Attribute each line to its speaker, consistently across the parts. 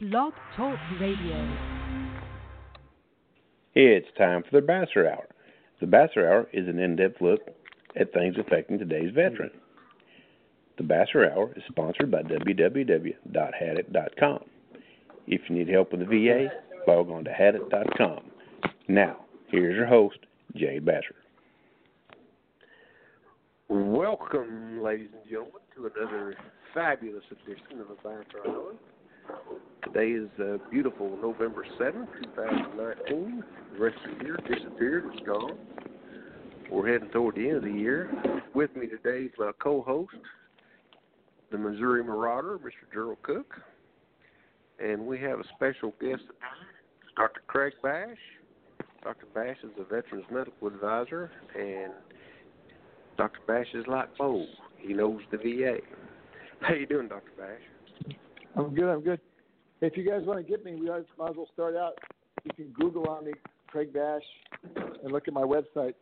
Speaker 1: Blog Talk Radio.
Speaker 2: It's time for the Basser Hour. The Basser Hour is an in depth look at things affecting today's veteran. The Basser Hour is sponsored by www.hadit.com. If you need help with the VA, log on to hadit.com. Now, here's your host, Jay Basser.
Speaker 3: Welcome, ladies and gentlemen, to another fabulous edition of the Basser Hour. Today is uh, beautiful November 7th, 2019. The rest of the year disappeared, it's gone. We're heading toward the end of the year. With me today is my co host, the Missouri Marauder, Mr. Gerald Cook. And we have a special guest today, Dr. Craig Bash. Dr. Bash is a Veterans Medical Advisor, and Dr. Bash is like Bo. He knows the VA. How you doing, Dr. Bash?
Speaker 4: I'm good. I'm good. If you guys want to get me, we might as well start out. You can Google on me, Craig Bash, and look at my website.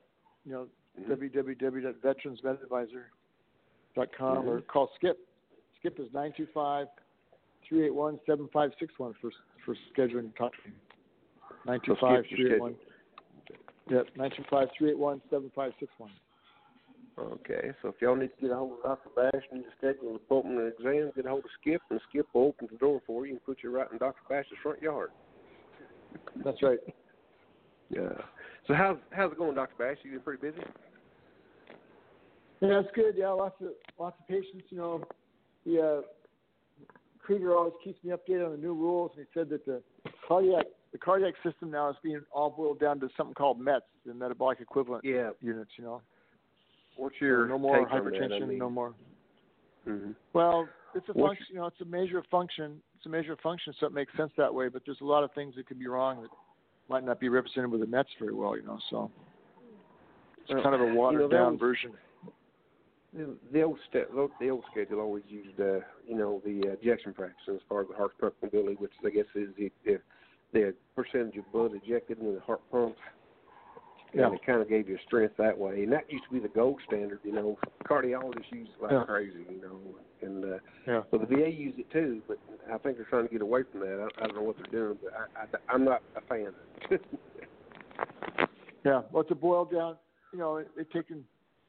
Speaker 4: You know, mm-hmm. www.veteransmedadvisor.com mm-hmm. or call Skip. Skip is nine two five three eight one seven five six one for for scheduling talk to me. Nine two five three eight one. Yep, nine two five three eight one seven five six one.
Speaker 3: Okay, so if y'all need to get a hold of Dr. Bash and to schedule an appointment and exam, get a hold of Skip, and Skip will open the door for you and put you right in Dr. Bash's front yard.
Speaker 4: That's right.
Speaker 3: Yeah. So how's how's it going, Dr. Bash? You been pretty busy?
Speaker 4: Yeah, that's good. Yeah, lots of lots of patients. You know, the uh, Krieger always keeps me updated on the new rules, and he said that the cardiac the cardiac system now is being all boiled down to something called METs, the metabolic equivalent
Speaker 3: yeah.
Speaker 4: units. You know.
Speaker 3: What's your
Speaker 4: no more
Speaker 3: hypertension?
Speaker 4: That,
Speaker 3: I mean?
Speaker 4: No more.
Speaker 3: Mm-hmm.
Speaker 4: Well, it's a function. You know, it's a measure of function. It's a measure of function, so it makes sense that way. But there's a lot of things that could be wrong that might not be represented with the METs very well. You know, so it's kind of a watered
Speaker 3: you know,
Speaker 4: down
Speaker 3: was,
Speaker 4: version.
Speaker 3: The old st- the old schedule always used, uh, you know, the uh, ejection fraction as far as the heart pump ability, which I guess is the, the the percentage of blood ejected in the heart pump
Speaker 4: yeah.
Speaker 3: and it kind of gave you strength that way. And that used to be the gold standard, you know. Cardiologists use it like
Speaker 4: yeah.
Speaker 3: crazy, you know. And uh,
Speaker 4: yeah.
Speaker 3: so the VA use it too, but I think they're trying to get away from that. I, I don't know what they're doing, but I, I, I'm not a fan.
Speaker 4: yeah, well, to boil down, you know, they've taken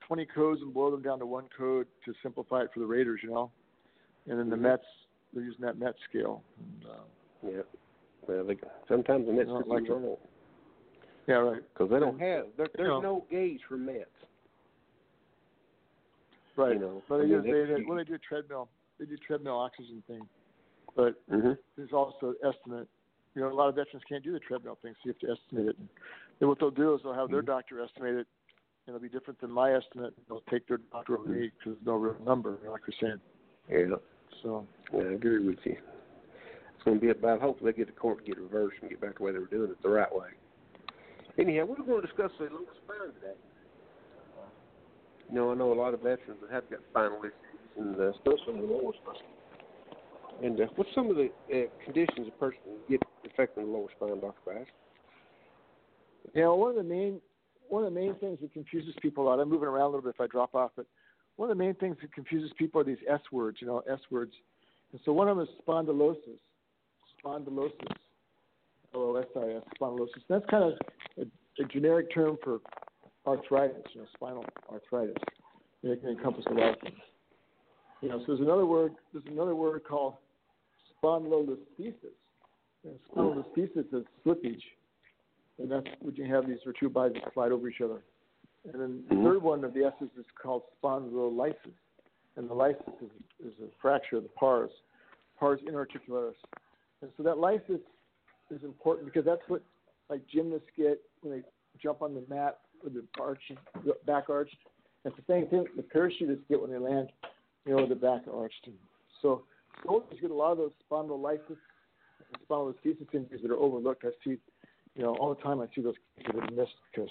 Speaker 4: 20 codes and boiled them down to one code to simplify it for the raters, you know. And then the
Speaker 3: mm-hmm.
Speaker 4: METs, they're using that MET scale. And, uh,
Speaker 3: yeah. Well, they, sometimes the METs could
Speaker 4: like
Speaker 3: wrong.
Speaker 4: Yeah, right.
Speaker 3: Because they don't have there, there's
Speaker 4: know.
Speaker 3: no gauge for METs.
Speaker 4: Right.
Speaker 3: You know,
Speaker 4: but they
Speaker 3: I mean,
Speaker 4: do they, they well they do a treadmill they do treadmill oxygen thing. But
Speaker 3: Mhm.
Speaker 4: there's also estimate. You know, a lot of veterans can't do the treadmill thing, so you have to estimate it. And then what they'll do is they'll have their
Speaker 3: Mhm.
Speaker 4: doctor estimate it, and it'll be different than my estimate. They'll take their doctor over me because there's no real number, like you're saying.
Speaker 3: Yeah.
Speaker 4: So
Speaker 3: Yeah, I agree with you. It's going to be about hopefully they get the court to get reversed and get back the way they were doing it the right way. Anyhow, we're going to discuss the lower spine today. You know, I know a lot of veterans that have got spinal issues, and uh, especially the lower spine. And uh, what's some of the uh, conditions a person get affecting the lower spine, Dr. Bash?
Speaker 4: you know, one of the main one of the main things that confuses people a lot. I'm moving around a little bit if I drop off, but one of the main things that confuses people are these S words. You know, S words. And so one of them is spondylosis. Spondylosis. L O S I S. Spondylosis. That's kind of a, a generic term for arthritis. You know, spinal arthritis. It can encompass a lot of things. You know, so there's another word. There's another word called spondylolisthesis. And spondylolisthesis is slippage, and that's when you have these two bodies that slide over each other. And then the
Speaker 3: Mhm.
Speaker 4: third one of the S's is called spondylolysis, and the lysis is, is a fracture of the pars, pars interarticularis. And so that lysis is important because that's what like gymnasts get when they jump on the mat with the arch, back arched. It's the same thing the parachutists get when they land, you know, with the back. And so soldiers get a lot of those spondylolysis spondylolisthesis injuries that are overlooked. I see, you know, all the time. I see those cases that are missed because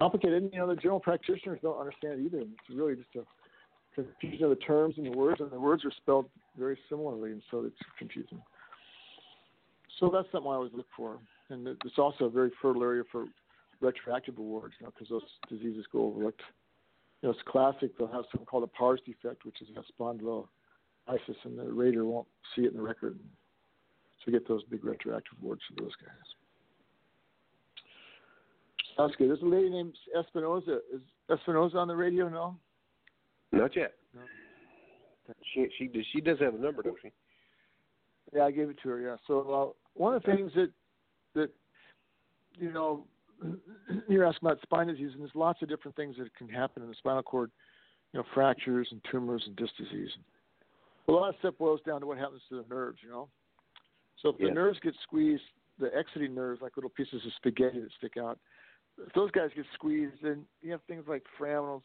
Speaker 4: complicated. And, you know, the general practitioners don't understand it either. It's really just a confusion of the terms and the words, and the words are spelled very similarly, and so it's confusing. So that's something I always look for, and it's also a very fertile area for retroactive awards, you know, because those diseases go overlooked. You know, it's classic. They'll have something called a PARS defect, which is a spondylolysis, and the rater won't see it in the record. So get those big retroactive awards for those guys. Sounds good. There's a lady named Espinoza. Is Espinoza on the radio? No.
Speaker 3: Not yet.
Speaker 4: No.
Speaker 3: She she does she does have a number, don't she?
Speaker 4: Yeah, I gave it to her. Yeah. So uh, one of the things that that you know you're asking about spine disease, and there's lots of different things that can happen in the spinal cord. You know, fractures and tumors and disc disease. A lot of stuff boils down to what happens to the nerves. You know. So if
Speaker 3: Yeah.
Speaker 4: the nerves get squeezed, the exiting nerves, like little pieces of spaghetti that stick out, if those guys get squeezed, then you have things like foraminal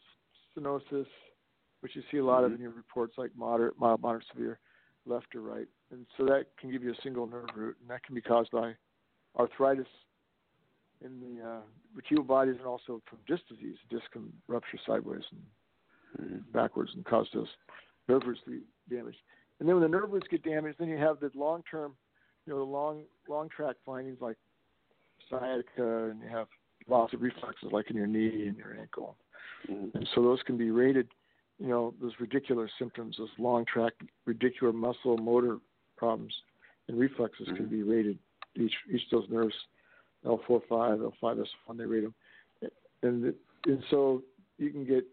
Speaker 4: stenosis, which you see a lot of
Speaker 3: Mhm.
Speaker 4: in your reports, like moderate, mild, moderate, severe, left or right. And so that can give you a single nerve root, and that can be caused by arthritis in the uh, vertebral bodies and also from disc disease. Disc can rupture sideways and
Speaker 3: Mm-hmm.
Speaker 4: backwards and cause those nerve roots to be damaged. And then when the nerve roots get damaged, then you have the long term, you know, the long long tract findings like sciatica, and you have loss of reflexes like in your knee and your ankle.
Speaker 3: Mm-hmm.
Speaker 4: And so those can be rated, you know, those radicular symptoms, those long tract radicular muscle motor problems and reflexes can
Speaker 3: Mhm.
Speaker 4: be rated. Each each of those nerves, L4, 5, L5, S1, they rate them. And and so you can get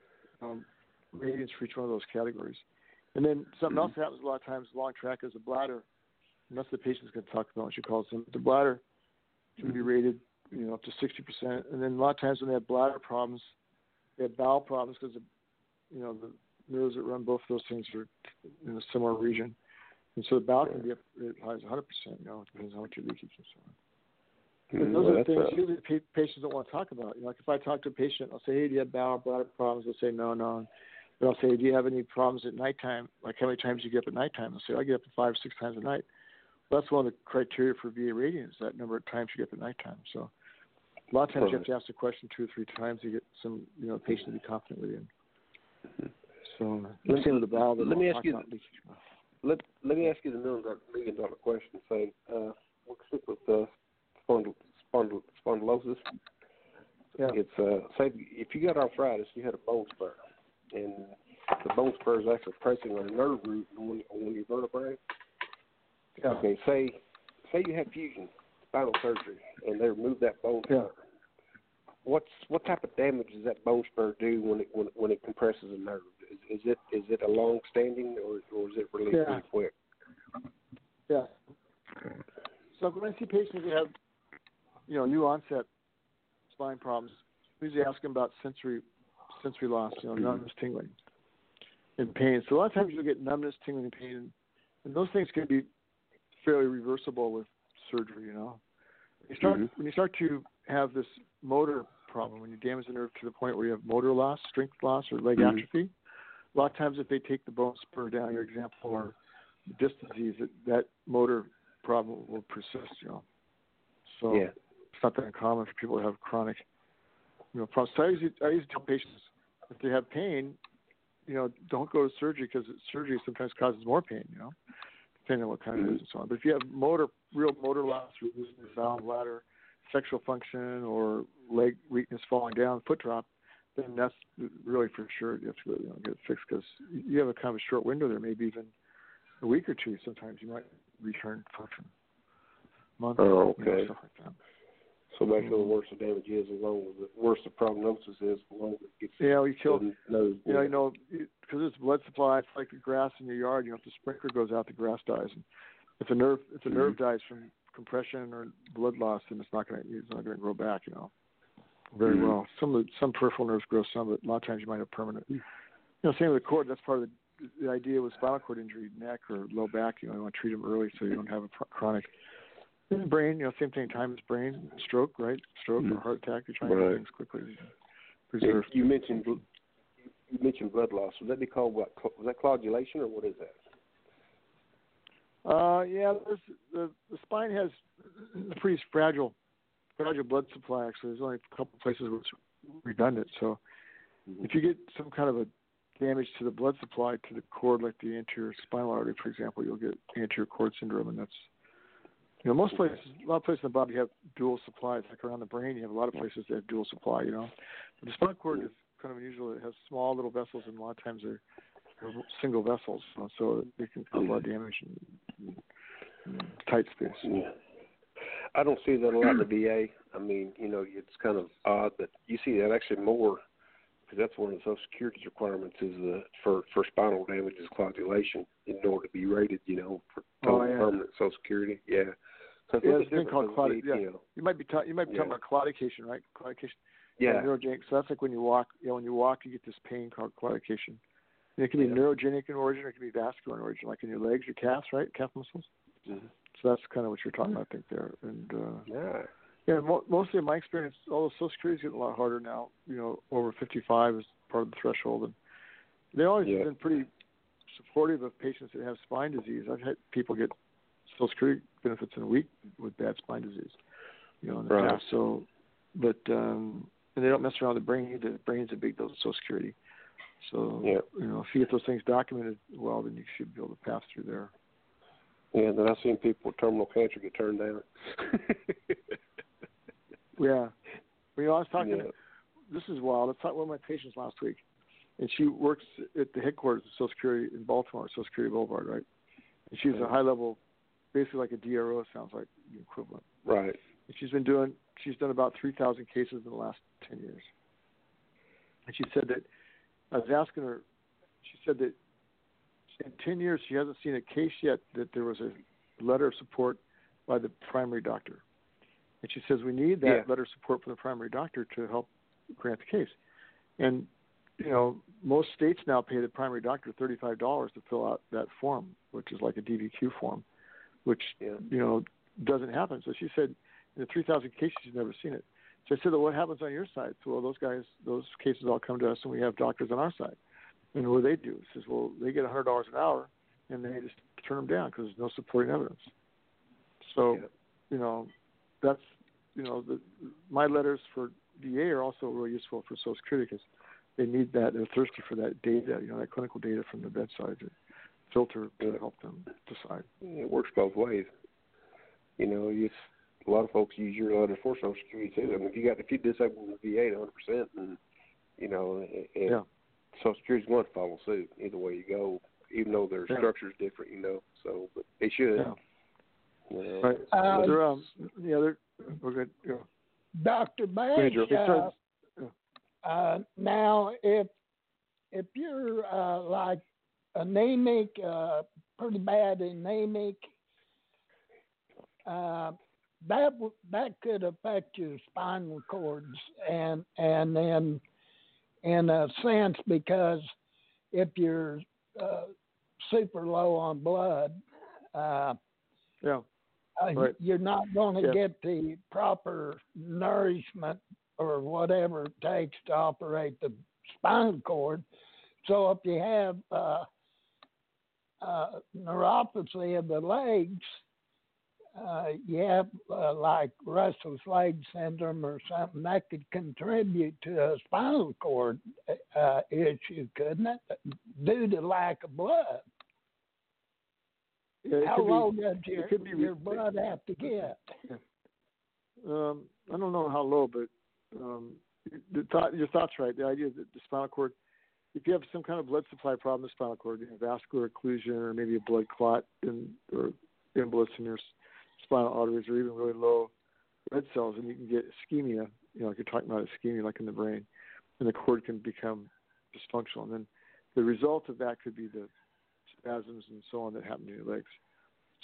Speaker 4: um, ratings for each one of those categories. And then something else that happens a lot of times, long tract is the bladder. And that's the patient's going to talk about when she calls them. The bladder can be rated, you know, up to 60%. And then a lot of times when they have bladder problems, they have bowel problems because, you know, the nerves that run both of those things are in a similar region. And so the bowel can be up as high as 100%, you know, it depends on what your leakage and so on. But those
Speaker 3: Well,
Speaker 4: are the things
Speaker 3: uh,
Speaker 4: usually pa- patients don't want to talk about. You know, like if I talk to a patient, I'll say, "Hey, do you have bowel bladder problems?" They'll say, "No, no." But I'll say, "Do you have any problems at nighttime? Like how many times do you get up at nighttime?" They'll say, "I get up to five, six times a night." Well, that's one of the criteria for VA rating is that number of times you get up at nighttime. So a lot of times you have to ask the question two or three times to get some, you know, patient to be confident with you. So
Speaker 3: Let me-
Speaker 4: the bowel.
Speaker 3: let me ask you let let me ask you the million dollar, million dollar question. Say, uh, we'll stick with uh, spondyle, spondyle, spondylosis.
Speaker 4: Yeah.
Speaker 3: It's uh, say if you got arthritis, you had a bone spur, and the bone spur is actually pressing on a nerve root on one on your vertebrae.
Speaker 4: Yeah.
Speaker 3: Okay, say say you had fusion spinal surgery, and they remove that bone
Speaker 4: Yeah.
Speaker 3: spur. What's what type of damage does that bone spur do when it when, when it compresses a nerve? Is, is it is it a long standing or or is it released
Speaker 4: Yeah.
Speaker 3: pretty quick?
Speaker 4: Yeah. So when I see patients that have, you know, new onset spine problems, I usually ask them about sensory sensory loss, you know, numbness, tingling, and pain. So a lot of times you'll get numbness, tingling, and pain, and those things can be fairly reversible with surgery. You know, you start
Speaker 3: Mhm.
Speaker 4: when you start to have this motor problem, when you damage the nerve to the point where you have motor loss, strength loss, or leg
Speaker 3: Mhm.
Speaker 4: atrophy. A lot of times, if they take the bone spur down, your example, or disc disease, that, that motor problem will persist. You know, so
Speaker 3: Yeah.
Speaker 4: it's not that uncommon for people to have chronic, you know, problems. So I usually, I usually tell patients if they have pain, you know, don't go to surgery because surgery sometimes causes more pain. You know, depending on what kind of it is and so on. But if you have motor, real motor loss, or losing your valve bladder, sexual function, or leg weakness, falling down, foot drop, then that's really for sure you have to go, you know, get it fixed because you have a kind of a short window there, maybe even a week or two. Sometimes you might return function. Month,
Speaker 3: Oh,
Speaker 4: you know,
Speaker 3: okay.
Speaker 4: stuff like that.
Speaker 3: So basically, the mm-hmm. worse the damage is, the longer the worse the prognosis is, the longer it gets.
Speaker 4: Yeah, we kill.
Speaker 3: nose.
Speaker 4: You know, you know, because it's blood supply. It's like the grass in your yard. You know, if the sprinkler goes out, the grass dies. And if a nerve, if the nerve mm-hmm. dies from compression or blood loss, and it's not going to, it's not going to grow back. You know, very
Speaker 3: Mhm.
Speaker 4: well. Some of the, some peripheral nerves grow some, but a lot of times you might have permanent. You know, same with the cord. That's part of the, the idea with spinal cord injury, neck or low back. You know, you want to treat them early so you don't have a pro- chronic. The brain, you know, same thing. Time is brain. Stroke, right? Stroke or
Speaker 3: Mhm.
Speaker 4: heart attack. You're trying to
Speaker 3: Right.
Speaker 4: do things quickly. Preserve.
Speaker 3: You mentioned you mentioned blood loss. Would that be called what? Was that coagulation or what is that?
Speaker 4: Uh, yeah, the the spine has a pretty fragile, fragile blood supply. Actually, there's only a couple places where it's redundant. So, if you get some kind of a damage to the blood supply to the cord, like the anterior spinal artery, for example, you'll get anterior cord syndrome, and that's you know most places, a lot of places in the body have dual supplies. Like around the brain, you have a lot of places that have dual supply. You know, but the spinal cord is kind of unusual. It has small little vessels, and a lot of times they're single vessels, so they can cause a lot of damage in, and tight space.
Speaker 3: Yeah. I don't see that a lot in the VA. I mean, you know, it's kind of odd that you see that actually more because that's one of the Social Security's requirements is the for for spinal damage is in order to be rated, you know, for
Speaker 4: Oh, yeah.
Speaker 3: permanent Social Security. Yeah. So
Speaker 4: Yeah, there's a thing called
Speaker 3: than
Speaker 4: claudi-
Speaker 3: the,
Speaker 4: yeah.
Speaker 3: You know,
Speaker 4: You might be ta- you might be talking about claudication, right? Claudication.
Speaker 3: yeah.
Speaker 4: Neurogenic. So that's like when you walk. You know, when you walk, you get this pain called claudication. And it can be
Speaker 3: Yeah.
Speaker 4: neurogenic in origin, or it can be vascular in origin, like in your legs, your calves, right? Calf muscles.
Speaker 3: Mhm.
Speaker 4: So that's kind of what you're talking about, I think, there. And uh,
Speaker 3: Yeah.
Speaker 4: yeah, mo- mostly in my experience, all the Social Security is getting a lot harder now. You know, over 55 is part of the threshold, and they always
Speaker 3: Yeah.
Speaker 4: have been pretty supportive of patients that have spine disease. I've had people get Social Security benefits in a week with bad spine disease. You know, in the
Speaker 3: Right.
Speaker 4: past. So, but um, and they don't mess around with the brain. The brain's a big deal with Social Security. So,
Speaker 3: Yeah.
Speaker 4: you know, if you get those things documented well, then you should be able to pass through there.
Speaker 3: Yeah, then I've seen people with terminal cancer get turned down.
Speaker 4: Yeah. Well, you know, I was talking.
Speaker 3: yeah.
Speaker 4: This is wild. I talked one of my patients last week, and she works at the headquarters of Social Security in Baltimore, Social Security Boulevard, right? And she's a high level, basically like a DRO. It sounds like the equivalent.
Speaker 3: Right.
Speaker 4: And she's been doing. She's done about three thousand cases in the last ten years. And she said that I was asking her. She said that in ten years she hasn't seen a case yet that there was a letter of support by the primary doctor. And she says we need that
Speaker 3: Yeah.
Speaker 4: letter of support from the primary doctor to help grant the case. And you know, most states now pay the primary doctor thirty five dollars to fill out that form, which is like a DBQ form, which
Speaker 3: Yeah.
Speaker 4: you know doesn't happen. So she said in the three thousand cases she's never seen it. So I said, well, what happens on your side? So well, those guys, those cases all come to us, and we have doctors on our side. And what do they do? Says, well, they get a hundred dollars an hour, and they just turn them down because there's no supporting evidence. So,
Speaker 3: Yeah.
Speaker 4: you know, that's you know, the, my letters for VA are also really useful for Social Security because they need that. They're thirsty for that data, you know, that clinical data from the bedside to filter to help them decide.
Speaker 3: It works both ways. You know, you a lot of folks use your letter for Social Security too. I mean, if you got if you disable the VA 100 percent, and you know, and
Speaker 4: Yeah.
Speaker 3: Social Security's going to follow suit either way you go, even though their
Speaker 4: Yeah.
Speaker 3: structure's different. You know, so but they should.
Speaker 4: Yeah.
Speaker 3: You know,
Speaker 4: Right.
Speaker 5: Uh,
Speaker 4: They're, um, yeah, they're we're good. Yeah.
Speaker 5: Dr.
Speaker 4: ahead, Joe.
Speaker 5: Bash,
Speaker 4: Yes,
Speaker 5: uh, uh, now if if you're uh, like anemic, uh, pretty bad anemic, uh, that w- that could affect your spinal cords, and and then in a sense because if you're uh, super low on blood, uh,
Speaker 4: Yeah.
Speaker 5: uh,
Speaker 4: Right.
Speaker 5: you're not going to
Speaker 4: Yeah.
Speaker 5: get the proper nourishment or whatever it takes to operate the spinal cord. So if you have uh, uh, neuropathy of the legs, uh, you have uh, like restless leg syndrome or something that could contribute to a spinal cord uh, issue, couldn't it? Due to lack of blood.
Speaker 4: Yeah,
Speaker 5: How
Speaker 4: could be-
Speaker 5: low does your,
Speaker 4: could be
Speaker 5: your blood have to get?
Speaker 4: Um, I don't know how low, but um, the thought, your thought's right. The idea that the spinal cord, if you have some kind of blood supply problem in the spinal cord, you know, vascular occlusion or maybe a blood clot in, or embolus in your spinal arteries or even really low red cells, and you can get ischemia, you know, like you're talking about ischemia like in the brain, and the cord can become dysfunctional. And then the result of that could be the spasms and so on that happen in your legs.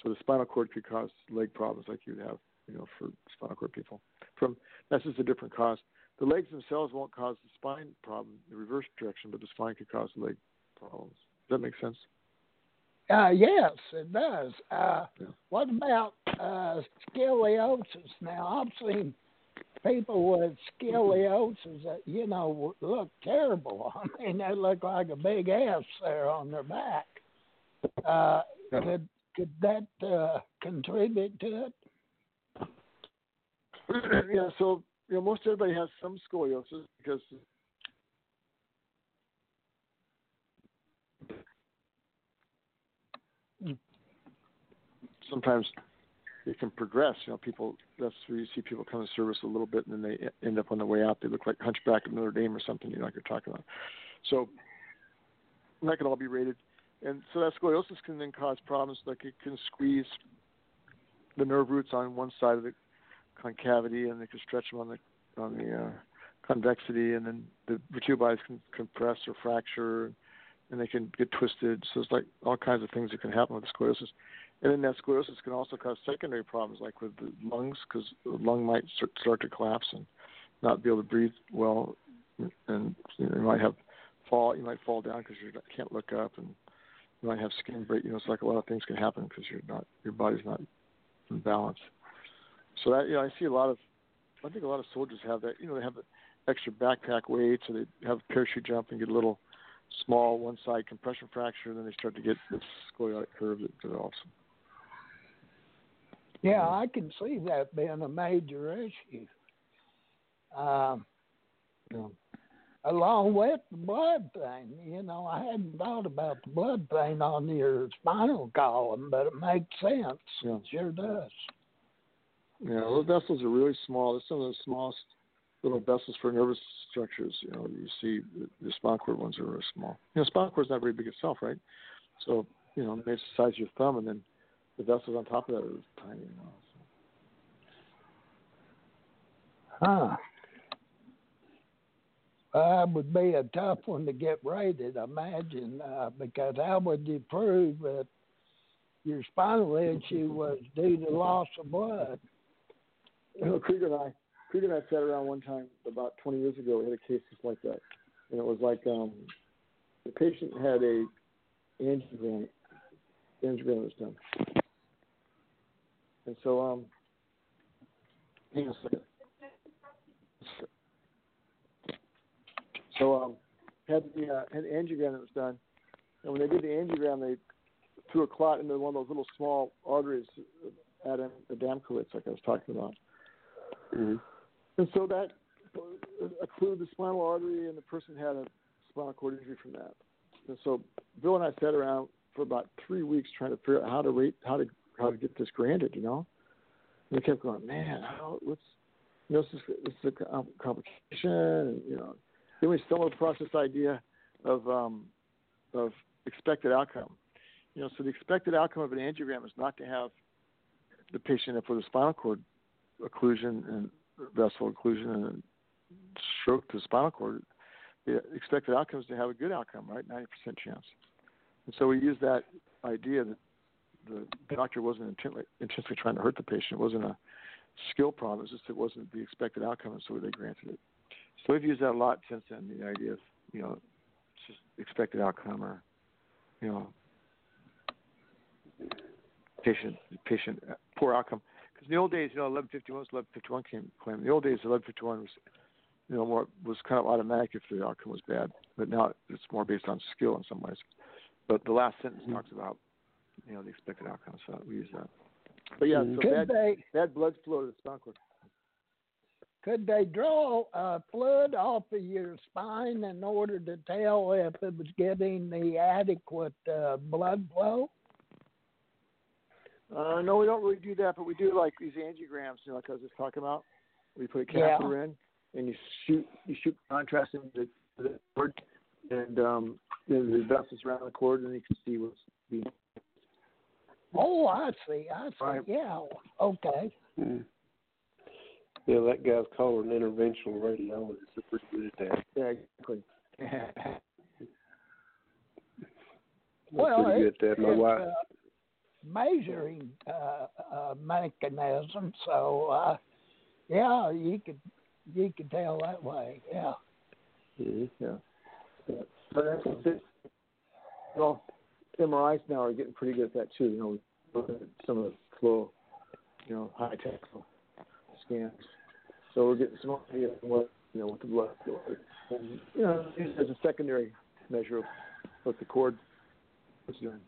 Speaker 4: So the spinal cord could cause leg problems like you'd have, you know, for spinal cord people. From that's just a different cause. The legs themselves won't cause the spine problem, the reverse direction, but the spine could cause leg problems. Does that make sense?
Speaker 5: Uh, yes, it does. Uh,
Speaker 4: Yeah.
Speaker 5: What about uh, scoliosis? Now, I've seen people with scoliosis that, you know, look terrible. I mean, they look like a big ass there on their back. Uh,
Speaker 4: Yeah.
Speaker 5: could could that uh, contribute to it?
Speaker 4: yeah, so you know, most everybody has some scoliosis because sometimes it can progress. You know, people that's where you see people come to service a little bit and then they end up on the way out. They look like Hunchback of Notre Dame or something. You know, like you're talking about. So that could all be rated, and so that scoliosis can then cause problems like it can squeeze the nerve roots on one side of the concavity, and they can stretch them on the on the uh, convexity, and then the vertebrae can compress or fracture, and they can get twisted. So it's like all kinds of things that can happen with scoliosis. And then that scoliosis can also cause secondary problems, like with the lungs, because the lung might start to collapse and not be able to breathe well, and you, know, you might have fall. You might fall down because you can't look up, and you might have skin break. You know, it's like a lot of things can happen because you're not your body's not in balance. So that you know, I see a lot of. I think a lot of soldiers have that. You know, they have extra backpack weight, so they have a parachute jump and get a little small one side compression fracture, and then they start to get this scoliotic curve that develops.
Speaker 5: Yeah, I can see that being a major issue. Um, along with the blood thing, you know, I hadn't thought about the blood thing on your spinal column, but it makes sense.
Speaker 4: Yeah.
Speaker 5: It sure does.
Speaker 4: Yeah, those vessels are really small. They're some of the smallest little vessels for nervous structures. You know, you see the, the spinal cord ones are really small. You know, spinal cord's not very big itself, right? So, you know, maybe it's the size of your thumb, and then the vessels on top of that are tiny. You know,
Speaker 5: so. Huh. That would be a tough one to get rated, I imagine, uh, because how would you prove that your spinal issue was due to loss of blood?
Speaker 4: You know, Krieger and I, Krieger and I sat around one time about 20 years ago. We had a case just like that, and it was like um, the patient had a angiogram. Angiogram was done, and so um, hang on a second. So um, had the uh, had the angiogram that was done, and when they did the angiogram, they threw a clot into one of those little small arteries at Adamkiewicz, like I was talking about.
Speaker 3: Mm-hmm.
Speaker 4: And so that occluded the spinal artery, and the person had a spinal cord injury from that. And so Bill and I sat around for about three weeks trying to figure out how to rate, how to to get this granted, you know. And we kept going, man, how what's you know, this is this is a complication, and, you know. Then we stumbled across this idea of um, of expected outcome. You know, so the expected outcome of an angiogram is not to have the patient up with a spinal cord occlusion and vessel occlusion and stroke to the spinal cord. The expected outcome is to have a good outcome, right? Ninety percent chance. And so we use that idea that the doctor wasn't intently, intentionally trying to hurt the patient. It wasn't a skill problem. It was just it wasn't the expected outcome, and so they granted it. So we've used that a lot since then. The idea of you know just expected outcome or you know patient patient poor outcome. Because in the old days, you know, 1151 was 1151 came claim. In the old days, 1151 was you know more was kind of automatic if the outcome was bad, but now it's more based on skill in some ways. But the last sentence mm-hmm. talks about you know the expected outcome, so we use that. But yeah, so
Speaker 5: Could
Speaker 4: bad,
Speaker 5: they,
Speaker 4: bad blood flow to the spinal cord
Speaker 5: could they draw a fluid off of your spine in order to tell if it was getting the adequate uh, blood flow?
Speaker 4: Uh, no, we don't really do that, but we do like these angiograms, you know, like I was just talking about. We put a catheter
Speaker 5: yeah.
Speaker 4: in, and you shoot you shoot contrast into the cord, and um, then the vessels around the cord, and you can see what's being.
Speaker 5: Oh, I see. I see.
Speaker 4: Right.
Speaker 5: Yeah. Okay.
Speaker 3: Mm. Yeah, that guy's called an interventional radiologist. They're pretty good at that.
Speaker 4: Yeah, exactly.
Speaker 5: well,
Speaker 3: pretty good at that. My wife.
Speaker 5: Uh, measuring uh, uh, mechanism, so uh, yeah, you could you could tell that way. Yeah.
Speaker 4: Mm-hmm. Yeah. yeah. But that's it. Well, MRIs now are getting pretty good at that too. You know, looking at some of the flow, you know, high tech scans. So we're getting some idea of what you know what the blood and you know, as a secondary measure of what the cord is doing.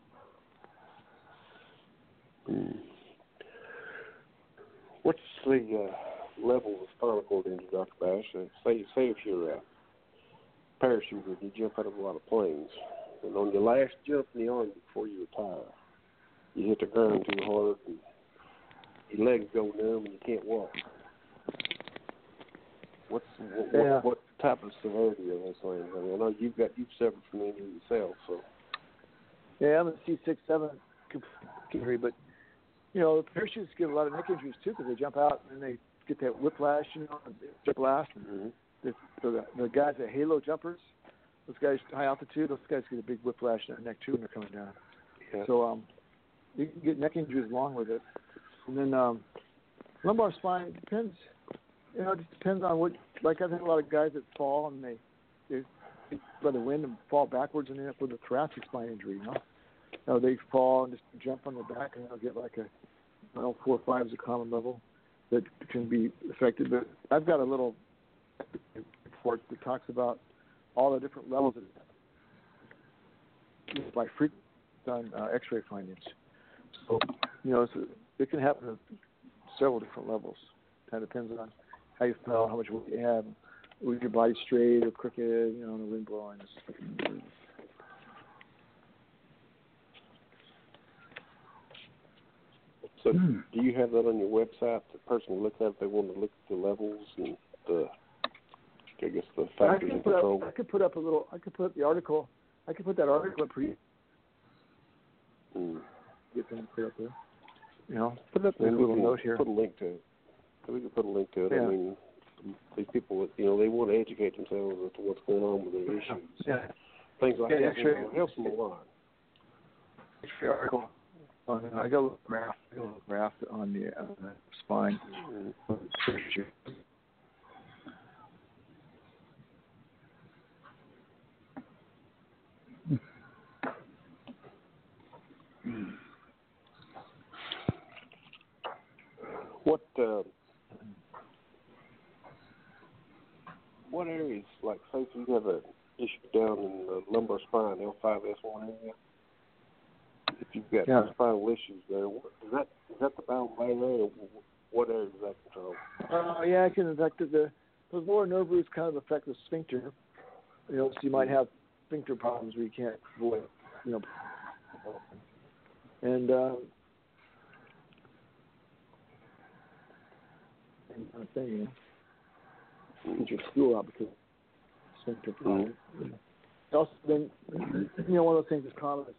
Speaker 3: Hmm. What's the uh, level of spinal cord injury, Dr. Bash? Uh, say, say if you're a parachuter, you jump out of a lot of planes, and on your last jump in the army before you retire, you hit the ground too hard, and your legs go numb, and you can't walk. What's what,
Speaker 4: yeah.
Speaker 3: what, what type of severity are those things? I mean, I know you've got you've suffered from injury yourself, so.
Speaker 4: Yeah, I'm a C six seven injury, but you know, parachutes get a lot of neck injuries too because they jump out and they get that whiplash, you know, blast.
Speaker 3: Mm-hmm.
Speaker 4: the, the, the guys that halo jumpers, those guys high altitude, those guys get a big whiplash in their neck too when they're coming down.
Speaker 3: Yeah.
Speaker 4: So um, you can get neck injuries along with it, and then um, lumbar spine depends. You know, it just depends on what. Like I've had a lot of guys that fall and they they by the wind and fall backwards and end up with a thoracic spine injury. You know, you know they fall and just jump on their back and they'll get like a, I don't know, four or five is a common level that can be affected. But I've got a little report that talks about all the different levels of by frequency on uh, X-ray findings. So, you know, it can happen at several different levels. Kind of depends on how you felt, how much weight you have, was your body straight or crooked, you know, the wind blowing.
Speaker 3: So, do you have that on your website? The person look at if they want to look at the levels and the, I guess the
Speaker 4: I could put
Speaker 3: control.
Speaker 4: up. I could put up a little. I could put up the article. I could put that article up for you.
Speaker 3: Mm.
Speaker 4: Get them put up there. You know, put up a little note here.
Speaker 3: put a link to it. We can put a link to it.
Speaker 4: Yeah.
Speaker 3: I mean, these people, you know, they want to educate themselves as to what's going on with their issues.
Speaker 4: Yeah.
Speaker 3: Things like
Speaker 4: Yeah,
Speaker 3: that
Speaker 4: X-ray-
Speaker 3: you know, helps them a lot.
Speaker 4: X-ray article. On, I got a little graph. I got a little graph on the, uh, spine.
Speaker 3: Mm. What uh, what areas like say if you have a issue down in the lumbar spine L5S1 area? If you've got
Speaker 4: Yeah.
Speaker 3: spinal issues there, what, is that is that the bowel area? Or what area does that control?
Speaker 4: Uh, yeah, it can affect the the lower nerve roots kind of affect the sphincter. You know, so you might have sphincter problems where you can't avoid, you know, and um, kind of thing, get your stool out because of sphincter problem. Also, then you know, one of those things that's common is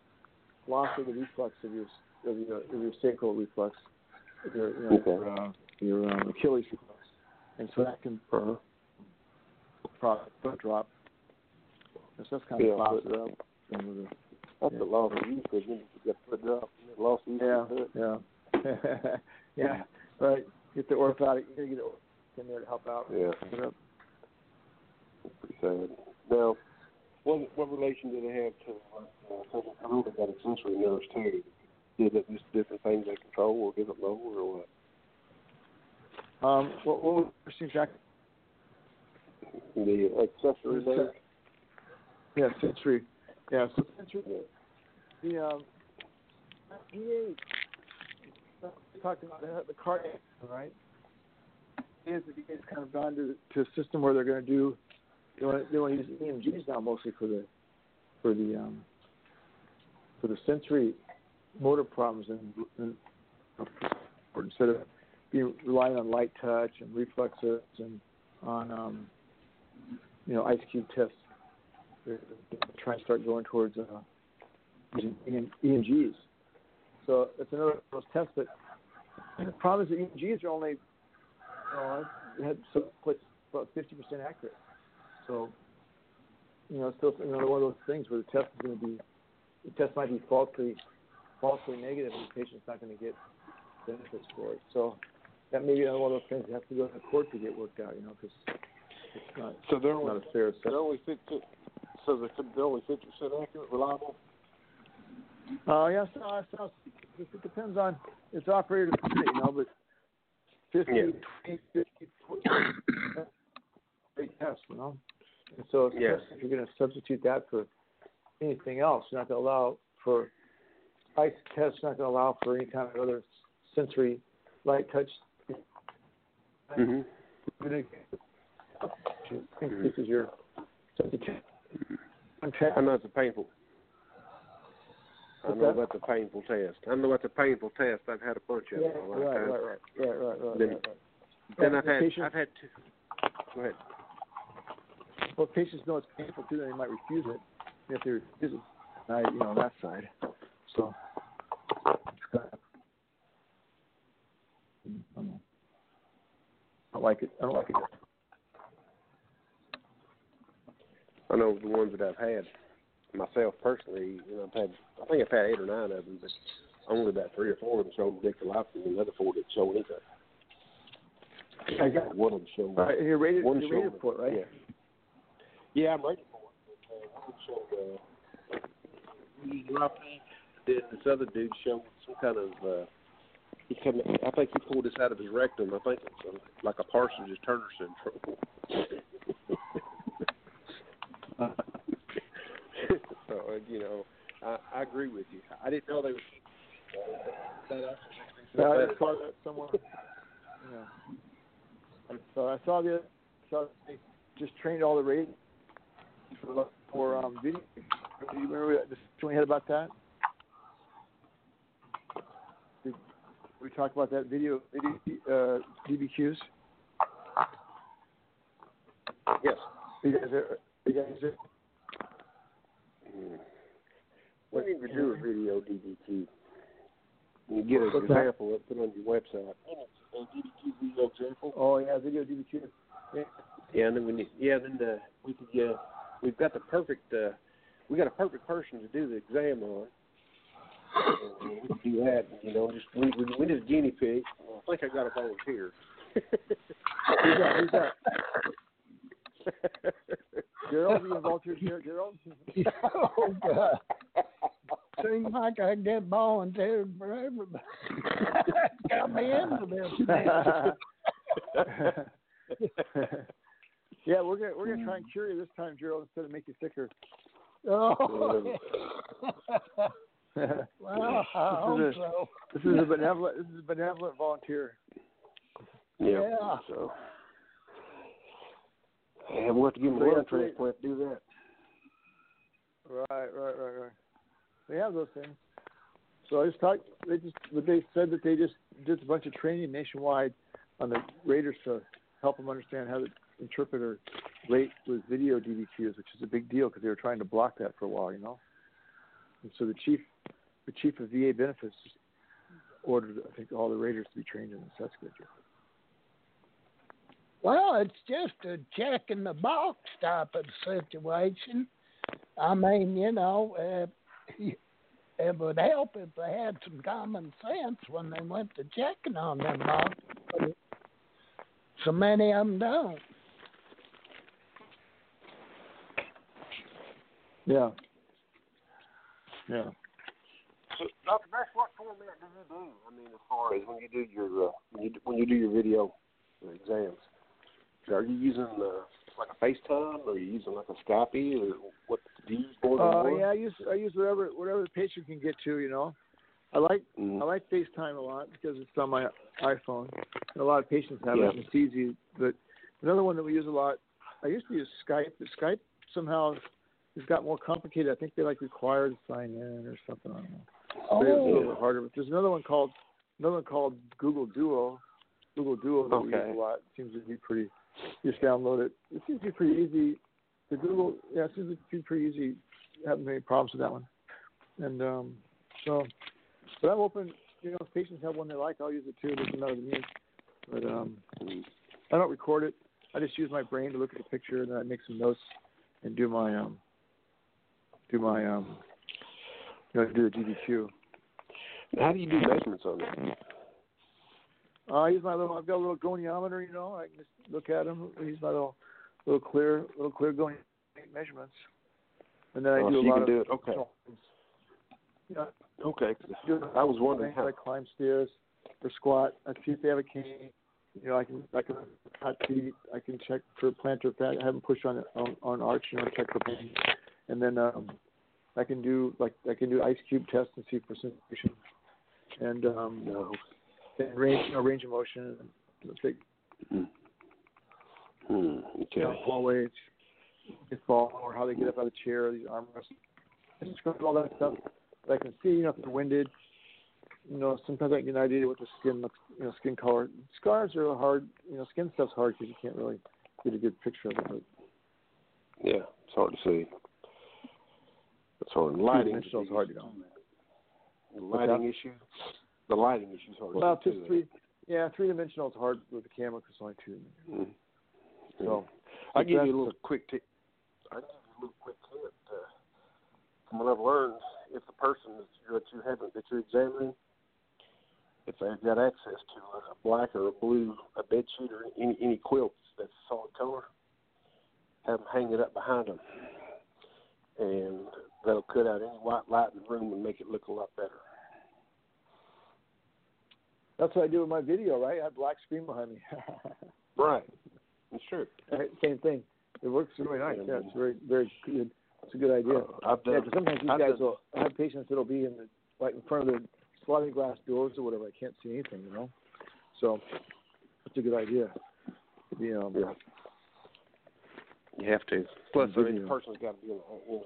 Speaker 4: loss of the reflex of your of your, of your sacral reflex, your you know,
Speaker 3: Okay.
Speaker 4: your, uh, your um, Achilles reflex, and so that can uh, pro- foot drop. So that's kind of
Speaker 3: Yeah,
Speaker 4: pops
Speaker 3: but-
Speaker 4: Some of the,
Speaker 3: That's
Speaker 4: Yeah.
Speaker 3: the loss of use because you got foot drop, lost use.
Speaker 4: yeah, yeah, yeah. Right. Get the orthotic. You get it in there to help out.
Speaker 3: Yeah.
Speaker 4: It.
Speaker 3: Pretty sad. Now, what what relation do they have to? Uh, know they got accessory nerves too. Is it just different things they control, or get it lower, or what?
Speaker 4: Um, what, what was the exactly?
Speaker 3: The accessory nerve.
Speaker 4: Yeah, sensory. Yeah, so sensory. The um, EA talked about the, cardiac, right? Is it's kind of gone to to a system where they're going to do they want they want to use EMGs now mostly for the for the um for the sensory motor problems and, and instead of being relying on light touch and reflexes and on um you know ice cube tests they're trying to start going towards uh, using EMGs. So it's another one of those tests, but the problem is that EMGs are only, you know, had so like about fifty percent accurate. So, you know, it's still another one of those things where the test is going to be, the test might be falsely, falsely negative, and the patient's not going to get benefits for it. So that may be another one of those things that have to go to court to get worked out, you know, because it's not,
Speaker 3: So they're
Speaker 4: not
Speaker 3: only
Speaker 4: a fair
Speaker 3: they're
Speaker 4: assessment.
Speaker 3: only fifty. So they're, they're only fifty percent accurate, reliable.
Speaker 4: Uh, yeah, so, uh, so it it depends on it's operator you know, but 50,
Speaker 3: Yeah.
Speaker 4: 20, 50, 40, great test, you know. And so
Speaker 3: yes.
Speaker 4: If you're going to substitute that for anything else, you're not going to allow for ice tests, you're not going to allow for any kind of other sensory light touch.
Speaker 3: Mm-hmm.
Speaker 4: You're I think this is your substitute. Okay.
Speaker 3: I know it's painful. I know
Speaker 4: that?
Speaker 3: that's a painful test. I know that's a painful test. I've had a bunch of
Speaker 4: Yeah,
Speaker 3: them.
Speaker 4: right, right, right, right, right, right, right,
Speaker 3: Then-
Speaker 4: right.
Speaker 3: Then I've had I've had two. Go ahead.
Speaker 4: Well, patients know it's painful too, then they might refuse it. If they refuse it, I, you know, on that side. So, I. I don't like it. I don't like it.
Speaker 3: I know the ones that I've had myself personally. You know, I've had. I think I've had eight or nine of them, but only about three or four of them showed Dick Life, and the other four didn't show anything.
Speaker 4: I got
Speaker 3: One of them showed.
Speaker 4: Right, you're rated.
Speaker 3: One
Speaker 4: you're
Speaker 3: showed
Speaker 4: rated for it, right?
Speaker 3: Yeah. Yeah, I'm rated for it. But, uh, one showed uh, Then this other dude showed some kind of. uh he come, I think he pulled this out of his rectum. I think it's uh, like a Parsons Turner syndrome. uh, you know, I, I agree with you. I didn't know they were.
Speaker 4: Yeah, I saw that somewhere. Yeah. So I saw the saw they just trained all the ratings for for um video. Do you remember the discussion we had about that? Did we talked about that video video uh, DBQs?
Speaker 3: Yes.
Speaker 4: You guys are, you guys are,
Speaker 3: Mm. We need to do a video DBQ. You get an
Speaker 4: What's that?
Speaker 3: example and put it on your website. A DBQ video example.
Speaker 4: oh yeah, video DBQ. Yeah.
Speaker 3: Yeah, and then we need. Yeah, then the, we could. Yeah, we've got the perfect. uh We got a perfect person to do the exam on. And we could do that. You know, just we we, we need a guinea pig. I think I got a volunteer.
Speaker 4: Who's that? Who's that? Gerald, you volunteer here, Gerald?
Speaker 5: oh God. Seems like I get volunteered for everybody. Got me into this.
Speaker 4: yeah, we're gonna we're gonna try and cure you this time, Gerald, instead of make you sicker.
Speaker 5: Oh.
Speaker 4: this
Speaker 5: well, I hope
Speaker 4: is a-
Speaker 5: so.
Speaker 4: is a benevolent this is a benevolent volunteer.
Speaker 5: Yeah.
Speaker 3: So. Yeah, we'll have to give them a
Speaker 4: yeah,
Speaker 3: lung transplant to do that.
Speaker 4: Right, right, right, right. They have those things. So I just talked. They just, but they said that they just did a bunch of training nationwide on the raters to help them understand how to interpret or rate with video DBQs, which is a big deal because they were trying to block that for a while, you know. And so the chief, the chief of VA benefits, ordered I think all the raters to be trained in this. That's good. Joe.
Speaker 5: Well, it's just a check in the box type of situation. I mean, you know, uh, it would help if they had some common sense when they went to checking on them boxes. But so many of them don't.
Speaker 4: Yeah. Yeah.
Speaker 3: So, Dr. Beck, what format do you do? I mean, as far as when you do your uh, when you do, when you do your video exams, are you using uh, like a FaceTime, or are you using like a Skype, or what? Do you use more than
Speaker 4: Uh,
Speaker 3: one?
Speaker 4: yeah, I use I use whatever whatever the patient can get to. You know, I like
Speaker 3: Mm.
Speaker 4: I like FaceTime a lot because it's on my iPhone. And a lot of patients have
Speaker 3: Yeah.
Speaker 4: it. and It's easy. But another one that we use a lot, I used to use Skype, but Skype somehow has got more complicated. I think they like require to sign in or something. I don't know. So it's a
Speaker 5: Oh,
Speaker 4: little bit harder. But there's another one called another one called Google Duo. Google Duo that we use a lot. It seems to be pretty. Just download it. It seems to be pretty easy. The Google, yeah, it seems to be pretty easy. Haven't any problems with that one. And um, so, but I'm open. You know, if patients have one they like, I'll use it too. Doesn't matter to me. But um, I don't record it. I just use my brain to look at the picture and then I make some notes and do my um, do my um, you know, do the DBQ.
Speaker 3: How do you do measurements on that?
Speaker 4: Uh, I use my little. I've got a little goniometer. You know, I can just look at. I use my little, little clear, little clear goniometer measurements, and then I
Speaker 3: Oh,
Speaker 4: do
Speaker 3: so
Speaker 4: a
Speaker 3: you
Speaker 4: lot
Speaker 3: can
Speaker 4: of.
Speaker 3: do it. Okay.
Speaker 4: Yeah,
Speaker 3: Okay. I was wondering how.
Speaker 4: like climb stairs or squat. I see if they have a cane. You know, I can I can hot feet. I can check for plantar fat. I have them push on on, on arch. You know, check for pain, and then um, I can do like I can do ice cube tests and see for sensation, and um,
Speaker 3: No.
Speaker 4: And range you know, range of motion. And take
Speaker 3: Hmm. Hmm. Okay.
Speaker 4: you know, hallways, they fall, or how they get up out of the chair, these armrests. I just all that stuff. But I can see, you know, if they're winded. You know, sometimes I can get an idea what the skin looks, you know, skin color. Scars are hard. You know, skin stuff's hard because you can't really get a good picture of it. But
Speaker 3: Yeah, it's hard to see. It's hard. Lighting is
Speaker 4: hard to know.
Speaker 3: Lighting issue. The lighting issue is hard
Speaker 4: well, just three, Yeah, three dimensional is hard with the camera because it's only two.
Speaker 3: Mm.
Speaker 4: So
Speaker 3: I'll give you a little quick tip. I'll give you a little quick tip. Uh, from what I've learned, if the person that you, that you haven't that you're examining, if they've got access to a black or a blue, a bed sheet or any any quilt that's solid color, have them hang it up behind them, and that'll cut out any white light in the room and make it look a lot better.
Speaker 4: That's what I do with my video, right? I have black screen behind me.
Speaker 3: Right. Sure.
Speaker 4: Right, Same thing. It works really nice. Yeah, it's very very good. It's a good idea.
Speaker 3: Uh,
Speaker 4: Yeah,
Speaker 3: done.
Speaker 4: 'cause sometimes these
Speaker 3: I've
Speaker 4: guys
Speaker 3: done-
Speaker 4: will I have patients that'll be in the like in front of the sliding glass doors or whatever. I can't see anything, you know. So it's a good idea. The um,
Speaker 3: Yeah. You have to. Plus, I mean, the person's got to be you know,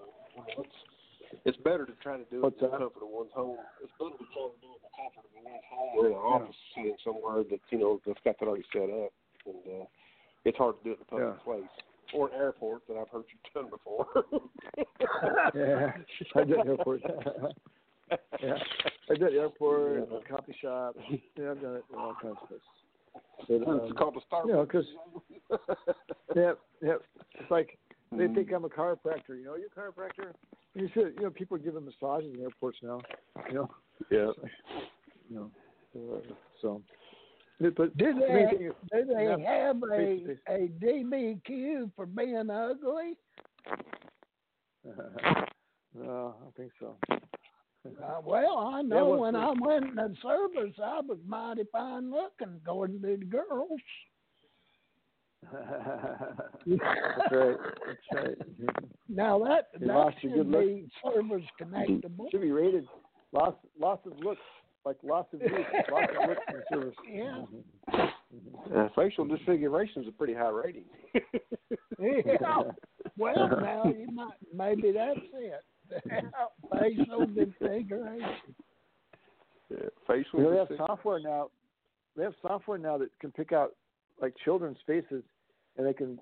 Speaker 3: it's, it's better to try to do
Speaker 4: What's
Speaker 3: it in the
Speaker 4: that?
Speaker 3: comfort of one's home. It's better to try to do it in the comfort of one's home or in an office setting somewhere that, you know, that's got that already set up. And uh, it's hard to do it in a public
Speaker 4: Yeah.
Speaker 3: place. Or an airport that I've heard you've done before.
Speaker 4: yeah, I did airport. yeah, I did airport,
Speaker 3: Yeah.
Speaker 4: coffee shop. Yeah, I've done it in all kinds of places. But, um,
Speaker 3: it's called a Starbucks.
Speaker 4: you know, 'cause yeah, yeah, it's like they
Speaker 3: Mm.
Speaker 4: think I'm a chiropractor. You know, you a chiropractor. You should, you know, people are giving massages in airports now. You know,
Speaker 3: Yeah.
Speaker 4: you know, uh, so. But
Speaker 5: Do they
Speaker 4: main thing
Speaker 5: do they
Speaker 4: Yeah,
Speaker 5: have a a DBQ for being ugly?
Speaker 4: no, I think so.
Speaker 5: Uh, well, I know
Speaker 4: what's
Speaker 5: when
Speaker 4: the-
Speaker 5: I went in the service, I was mighty fine looking, according to the girls.
Speaker 4: That's right. That's right.
Speaker 5: Now that
Speaker 4: You
Speaker 5: that
Speaker 4: lost your
Speaker 5: should
Speaker 4: good
Speaker 5: be service connectable.
Speaker 4: Should be rated. Lots, lots of looks, like lots of looks, lots of looks in service.
Speaker 5: Yeah.
Speaker 3: Uh, facial disfiguration is a pretty high rating.
Speaker 5: Yeah. Well, now you might maybe that's it. Facial disfiguration.
Speaker 3: Yeah, facial
Speaker 4: You know, they have software now. They have software now that can pick out like children's faces, and they can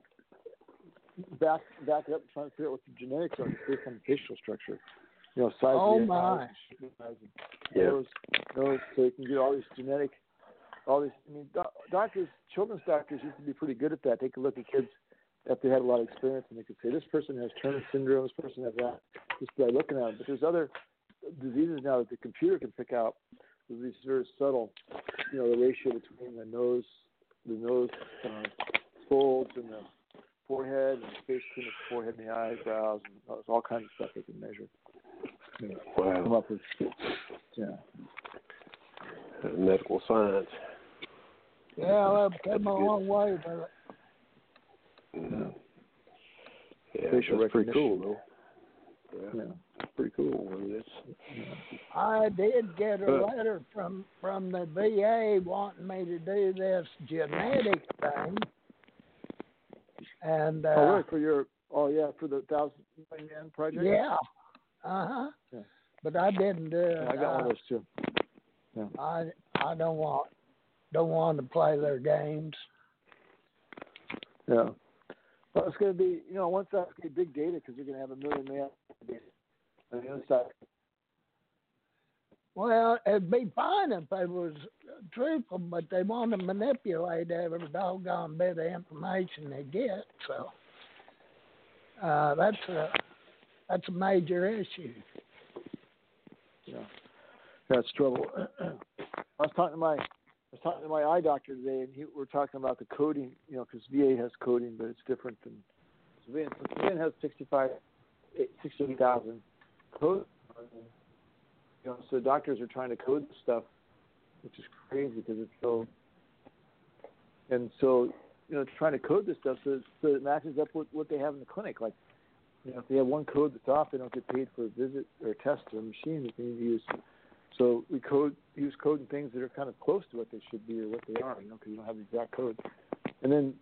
Speaker 4: back back it up and try to figure out what the genetics are based on facial structure. You know, size
Speaker 5: Oh,
Speaker 4: of
Speaker 5: my.
Speaker 4: eyes, eyes,
Speaker 3: Yeah.
Speaker 4: nose, nose, so you can get all these genetic, all these. I mean, doctors, children's doctors used to be pretty good at that. They could look at kids if they had a lot of experience, and they could say this person has Turner syndrome, this person has that, just by looking at them. But there's other diseases now that the computer can pick out. These very subtle, you know, the ratio between the nose, the nose uh, folds and the forehead, and the space between the forehead and the eyebrows, and there's all kinds of stuff they can measure. You know, come
Speaker 3: Wow.
Speaker 4: up with, yeah.
Speaker 3: Medical science.
Speaker 5: Yeah, they've come a long way with it.
Speaker 3: Yeah, yeah
Speaker 4: Facial
Speaker 3: that's pretty cool though. Yeah,
Speaker 4: Yeah.
Speaker 3: Pretty cool. I mean, it's,
Speaker 5: I did get a
Speaker 3: Uh.
Speaker 5: letter from from the VA wanting me to do this genetic thing, and uh,
Speaker 4: oh, really? For your, oh yeah, for the thousand million project.
Speaker 5: yeah, uh huh.
Speaker 4: Yeah.
Speaker 5: But I didn't do it.
Speaker 4: Yeah, I got one
Speaker 5: Uh,
Speaker 4: of those too.
Speaker 5: I I don't want don't want to play their games.
Speaker 4: Yeah. Well, it's going to be, you know, once that's going to be big data because you're going to have a million man
Speaker 5: Well, it'd be fine if they was truthful, but they want to manipulate every doggone bit of information they get. So uh, that's a that's a major issue.
Speaker 4: Yeah. That's trouble. I was talking to my, I was talking to my eye doctor today, and he, we're talking about the coding, you know, because VA has coding, but it's different than civilian. So has 65, 68,000 code. You know, so doctors are trying to code stuff, which is crazy because it's so. And so, you know, trying to code this stuff so, so it matches up with what they have in the clinic. Like, you know, if they have one code that's off, they don't get paid for a visit or a test or a machine that they need to use. So we code use code and things that are kind of close to what they should be or what they are, you know, because you don't have the exact code. And then,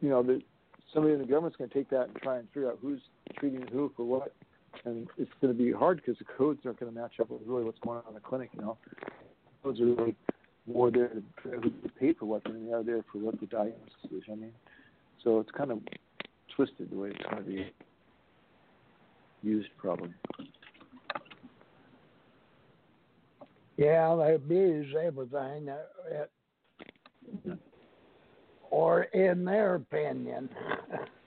Speaker 4: you know, the, somebody in the government's going to take that and try and figure out who's treating who for what, and it's going to be hard because the codes aren't going to match up with really what's going on in the clinic. You know, codes are really more there to figure out who gets paid for what than they are there for what the diagnosis is. I mean, so it's kind of twisted the way it's going to be used, probably.
Speaker 5: Yeah, they abuse everything. Or in their opinion.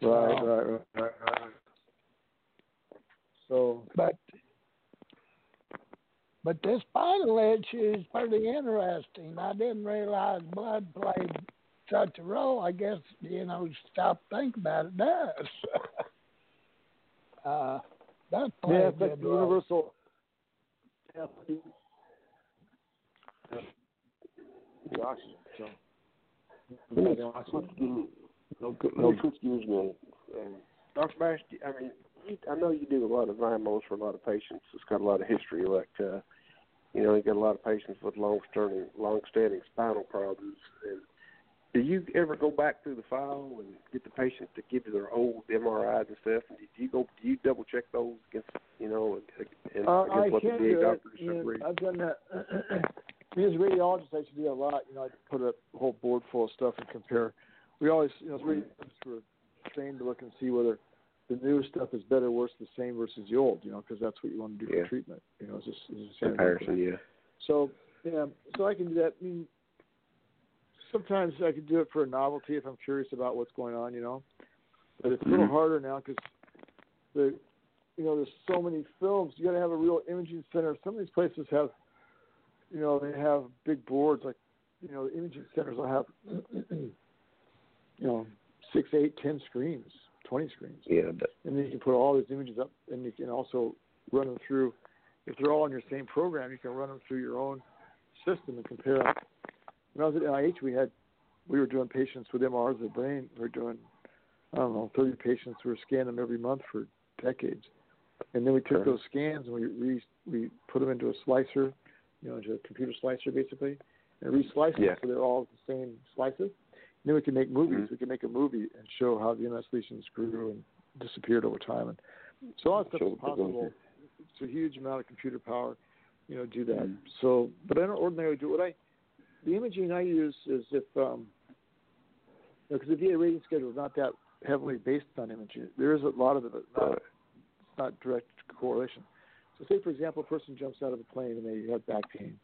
Speaker 4: Right,
Speaker 5: So-
Speaker 4: right, right, right, right. So
Speaker 5: but but this spinal issue is pretty interesting. I didn't realize blood played such a role. I guess you know, stop think about it does. uh, that's
Speaker 4: yeah,
Speaker 5: played a
Speaker 4: like
Speaker 5: good role.
Speaker 4: universal. The oxygen. So.
Speaker 3: No, no excuse me. Um, Dr. Bash, I mean, I know you do a lot of IMOs for a lot of patients. It's got a lot of history. Like, uh, you know, you got a lot of patients with long-standing, long-standing spinal problems. And do you ever go back through the file and get the patient to give you their old MRIs and stuff? And do you go? Do you double check those against, you know, and
Speaker 4: Uh,
Speaker 3: against
Speaker 4: I
Speaker 3: what the
Speaker 4: can
Speaker 3: VA
Speaker 4: do it.
Speaker 3: doctors
Speaker 4: You
Speaker 3: have
Speaker 4: know,
Speaker 3: read?
Speaker 4: I've done that. Me as a radiologist, I used to do a lot. You know, I put a whole board full of stuff and compare. We always, you know, as radiologists, we're trained to look and see whether the new stuff is better, worse, the same versus the old. You know, because that's what you want to do
Speaker 3: Yeah.
Speaker 4: for treatment. You know, it's just, it's just.
Speaker 3: Comparison, yeah.
Speaker 4: So yeah, so I can do that. I mean, sometimes I can do it for a novelty if I'm curious about what's going on, you know. But it's a little
Speaker 3: Mhm.
Speaker 4: harder now because the, you know, there's so many films. You got to have a real imaging center. Some of these places have, you know, they have big boards like, you know, the imaging centers will have, you know, six, eight, ten screens, twenty screens
Speaker 3: Yeah, but,
Speaker 4: and then you can put all these images up, and you can also run them through. If they're all on your same program, you can run them through your own system and compare them. When I was at NIH, we had we were doing patients with MRIs of the brain. We were doing I don't know 30 patients. We were scanning them every month for decades, and then we took
Speaker 3: Sure.
Speaker 4: those scans and we re, we put them into a slicer, you know, into a computer slicer basically, and re-slice them so they're all the same slices. Then we can make movies.
Speaker 3: Mhm.
Speaker 4: We can make a movie and show how the MS lesions grew and disappeared over time. And so all that stuff is
Speaker 3: what they're going
Speaker 4: possible. It's a huge amount of computer power, you know, do that.
Speaker 3: Mhm.
Speaker 4: So, but I don't ordinarily do what I. The imaging I use is if, um, because the VA rating schedule is not that heavily based on imaging. There is a lot of it, but not, it's not direct correlation. So, say for example, a person jumps out of a plane and they have back pain,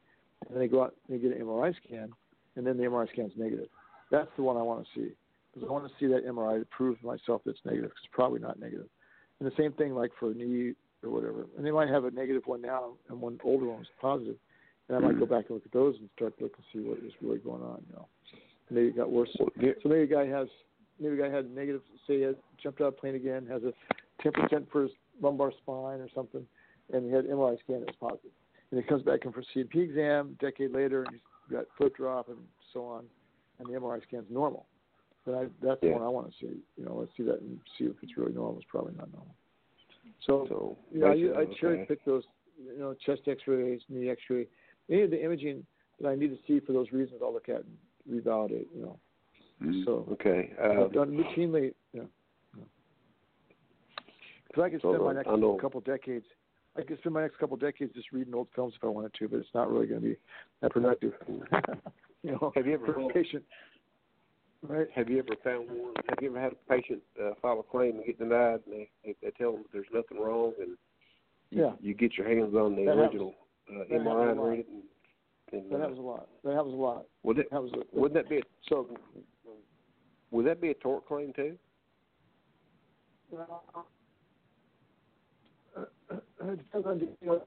Speaker 4: and they go out and they get an MRI scan, and then the MRI scan's negative. That's the one I want to see because I want to see that MRI to prove to myself that it's negative. 'cause it's probably not negative. And the same thing like for a knee or whatever. And they might have a negative one now and one older one was positive. And I might go back and look at those and start to look and see what is really going on. You know, maybe it got worse. So maybe a guy has maybe a guy had negative. Say he had jumped out of a plane again, has a 10% for his lumbar spine or something, and he had MRI scan that was positive. And he comes back in for a C&P exam a decade later, and he's got foot drop and so on, and the MRI scan's normal. Then I, that's the one I want to see. You know, let's see that and see if it's really normal. It's probably not normal. So,
Speaker 3: So,
Speaker 4: you know, I, I cherry
Speaker 3: okay.
Speaker 4: pick those, you know, chest X-rays, knee X-ray, any of the imaging that I need to see for those reasons. I'll look at and revalidate. You know,
Speaker 3: Mhm.
Speaker 4: so
Speaker 3: okay.
Speaker 4: I've
Speaker 3: Uh,
Speaker 4: done routinely. Yeah. Because I could spend my next couple decades. I could spend my next couple decades just reading old films if I wanted to, but it's not really going to be that productive. you know,
Speaker 3: Have you ever
Speaker 4: for patient? Right.
Speaker 3: Have you ever found one? Have you ever had a patient uh, file a claim and get denied, and they they, they tell them there's nothing wrong, and you,
Speaker 4: Yeah.
Speaker 3: you get your hands on the
Speaker 4: That happens.
Speaker 3: original uh,
Speaker 4: That happens
Speaker 3: MRI
Speaker 4: a
Speaker 3: and
Speaker 4: lot.
Speaker 3: read it, and, and
Speaker 4: That
Speaker 3: uh,
Speaker 4: a lot. That happens a lot.
Speaker 3: would it
Speaker 4: That was a,
Speaker 3: would that be a,
Speaker 4: so.
Speaker 3: would that be a tort claim too?
Speaker 4: Uh, uh, it depends on you know,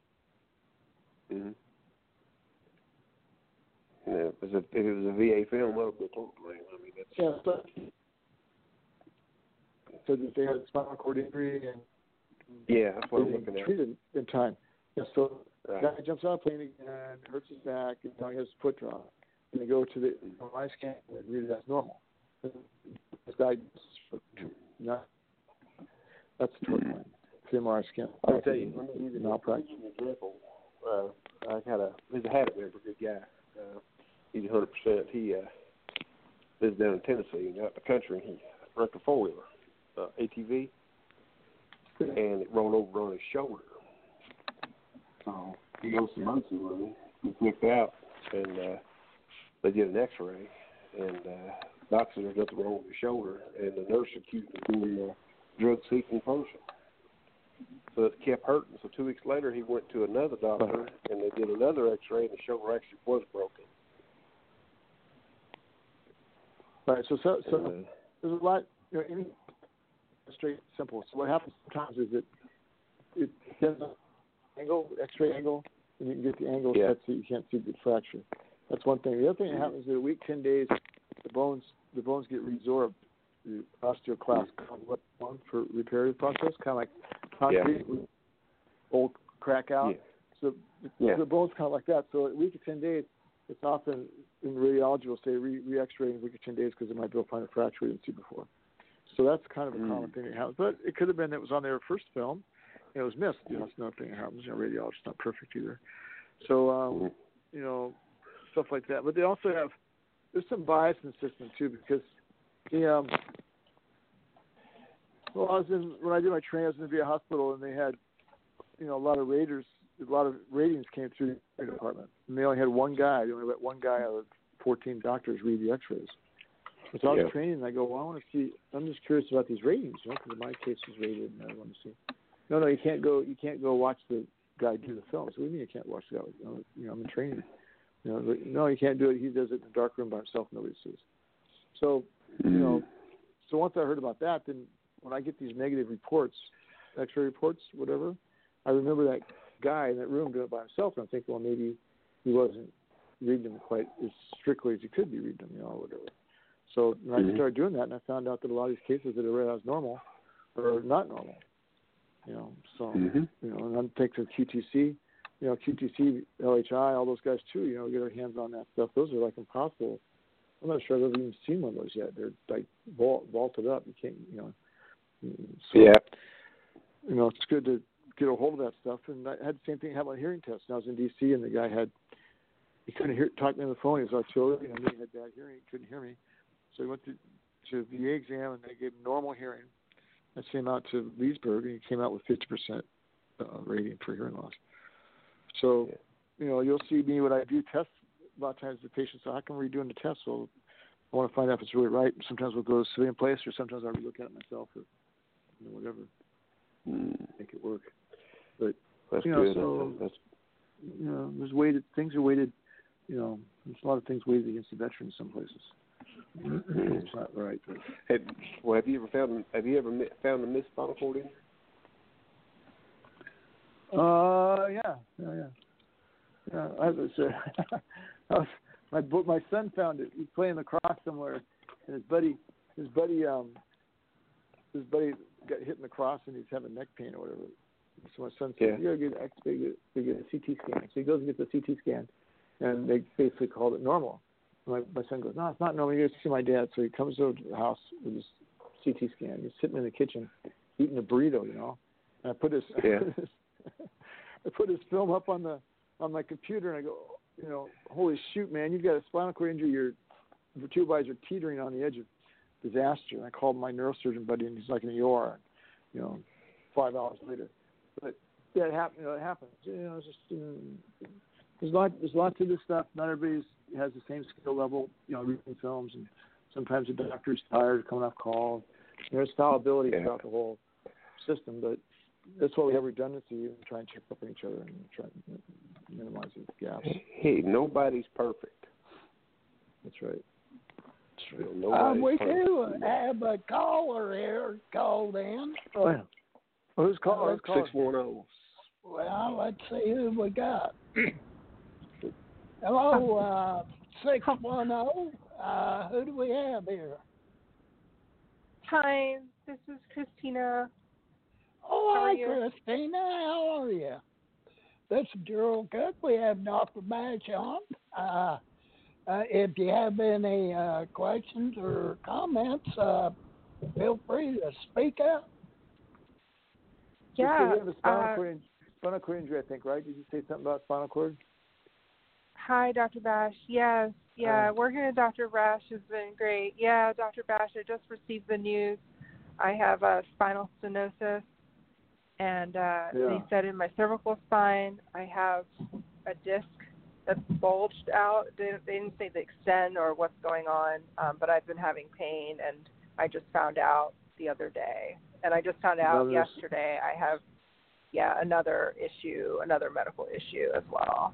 Speaker 3: Mm-hmm. Yeah, if it was a, if it was a VA film, that would be a claim. I mean, that's
Speaker 4: yeah, so, so that they had a spinal cord injury and
Speaker 3: yeah, that's what I'm
Speaker 4: they
Speaker 3: looking
Speaker 4: didn't
Speaker 3: at.
Speaker 4: treat it in time. Yeah, so
Speaker 3: Right.
Speaker 4: guy jumps out of plane again, hurts his back, and now he has a foot drop. And they go to the MRI scan and read it as normal. This guy, not, that's a tort claim. MRI scan.
Speaker 3: I'll tell you, let me give you an example. Uh, I had a he's a Hadit member, good guy. Uh, he's a hundred percent. He uh, lives down in Tennessee and out in the country. And he wrecked a four wheeler, uh, ATV, and it rolled over on his shoulder. So he goes to emergency room. He flipped out, and uh, they did an X-ray, and uh, doctor there's nothing wrong with his shoulder, and the nurse accused him of being a drug-seeking person. So it kept hurting. So two weeks later, he went to another doctor, and they did another X-ray, and the shoulder actually was broken.
Speaker 4: Right. So so so
Speaker 3: Uh,
Speaker 4: there's a lot. You know, any straight simple. So what happens sometimes is it it depends on angle, X-ray angle, and you can get the angle
Speaker 3: Yeah.
Speaker 4: set so you can't see the fracture. That's one thing. The other thing that happens is at a week, ten days, the bones the bones get resorbed. The osteoclast complex one for reparative process, kind of like concrete with old crack out.
Speaker 3: Yeah.
Speaker 4: So the,
Speaker 3: Yeah.
Speaker 4: the bones kind of like that. So at a week of ten days, it's often in radiology will say re, re X-ray in a week of ten days because they might be able to find a fracture we didn't see before. So that's kind of a
Speaker 3: Mm.
Speaker 4: common thing that happens. But it could have been that it was on their first film and it was missed. You know, that's another thing that happens. You know, radiology's not perfect either. So um,
Speaker 3: Mhm.
Speaker 4: you know, stuff like that. But they also have there's some bias in the system too because the um well I was in when I did my training I was in the VA hospital and they had you know, a lot of raters a lot of ratings came through the department. And they only had one guy, they only let one guy out of fourteen doctors read the x rays. And so I was
Speaker 3: Yeah.
Speaker 4: training and I go, Well I want to see I'm just curious about these ratings, you know, because my case was rated and I want to see no, no, you can't go. You can't go watch the guy do the film. So what do you mean you can't watch the guy? You know, you know I'm in training. You know, but, no, you can't do it. He does it in the dark room by himself. Nobody sees. So you know, so once I heard about that, then when I get these negative reports, X-ray reports, whatever, I remember that guy in that room doing it by himself, and I'm thinking, well, maybe he wasn't reading them quite as strictly as he could be reading them, you know, or whatever. So when I
Speaker 3: Mhm.
Speaker 4: started doing that, and I found out that a lot of these cases that I read as normal are not normal. You know, so
Speaker 3: Mhm.
Speaker 4: you know, and I'm thinking QTC, you know, QTC, LHI, all those guys too. You know, get our hands on that stuff. Those are like impossible. I'm not sure I've ever even seen one of those yet. They're like vault, vaulted up. You can't, you know. So,
Speaker 3: Yeah.
Speaker 4: You know, it's good to get a hold of that stuff. And I had the same thing happen on hearing tests. And I was in D.C. and the guy had he couldn't hear talk to me on the phone. He was artillery. and he had bad hearing. He couldn't hear me. So he went to to the VA exam and they gave him normal hearing. I sent him out to Leesburg and he came out with 50% uh, rating for hearing loss. So,
Speaker 3: Yeah.
Speaker 4: you know, you'll see me when I do tests. A lot of times the patient says, "How come we're doing the test?" So I want to find out if it's really right. Sometimes we'll go to a civilian place, or sometimes I'll look at it myself, or you know, whatever,
Speaker 3: Mm.
Speaker 4: make it work. But
Speaker 3: That's
Speaker 4: You know,
Speaker 3: good.
Speaker 4: so-
Speaker 3: That's
Speaker 4: you know, there's weighted things are weighted. You know, there's a lot of things weighted against the veteran in some places. it's not right. But,
Speaker 3: Have, well, have you ever found have you ever found a missed spinal cord injury?
Speaker 4: Uh, yeah, yeah, yeah. Yeah, I was, uh, I was, my my son found it. He's playing lacrosse somewhere, and his buddy, his buddy, um, his buddy got hit in the cross, and he's having neck pain or whatever. So my son said,
Speaker 3: Yeah.
Speaker 4: "You gotta get X-ray, get, they get a CT scan." So he goes and gets a CT scan, and they basically called it normal. My my son goes, "No, it's not normal. You gotta see my dad." So he comes over to the house with his CT scan. He's sitting in the kitchen eating a burrito, you know. And I put his,
Speaker 3: Yeah.
Speaker 4: I put his film up on the on my computer, and I go, you know, holy shoot, man, you've got a spinal cord injury. Your vertebrae eyes are teetering on the edge of disaster. And I called my neurosurgeon buddy, and he's like in the ER. You know, five hours later. But that happen. You know, it happens. You know, it's just you know, there's a lot. There's a lot to this stuff. Not everybody has the same skill level. You know, reading films, and sometimes the doctor's tired, coming off call. There's fallibility
Speaker 3: Yeah.
Speaker 4: throughout the whole system, but that's why we have redundancy and try and check up on each other and try and minimize the gaps.
Speaker 3: Hey, nobody's perfect.
Speaker 4: That's right.
Speaker 3: You know,
Speaker 5: Um,
Speaker 3: nobody's
Speaker 5: we
Speaker 3: perfect.
Speaker 5: do have a caller here called in.
Speaker 4: Oh yeah. Well, who's calling? Who's calling?
Speaker 3: Six one zero.
Speaker 5: Well, let's see who we got. Hello, uh, 610. Uh, who do we have here?
Speaker 6: Hi, this is Christina.
Speaker 5: Oh, hi. Christina. How are you? This is Gerald Cook. We have Dr. Bash on. Uh, uh, if you have any uh, questions or comments, uh, feel free to speak up.
Speaker 6: Yeah.
Speaker 4: You have a spinal,
Speaker 6: uh,
Speaker 4: cord, in- spinal cord injury, I think, right? Did you say something about spinal cord?
Speaker 6: hi, Dr. Bash. Yes, yeah,
Speaker 4: Hi.
Speaker 6: working with Dr. Bash has been great. Yeah, Dr. Bash, I just received the news. I have a spinal stenosis, and uh, they said in my cervical spine I have a disc that's bulged out. They, they didn't say the extent or what's going on, um, but I've been having pain, and I just found out the other day. And I just found out yesterday I have, yeah, another issue, another medical issue as well.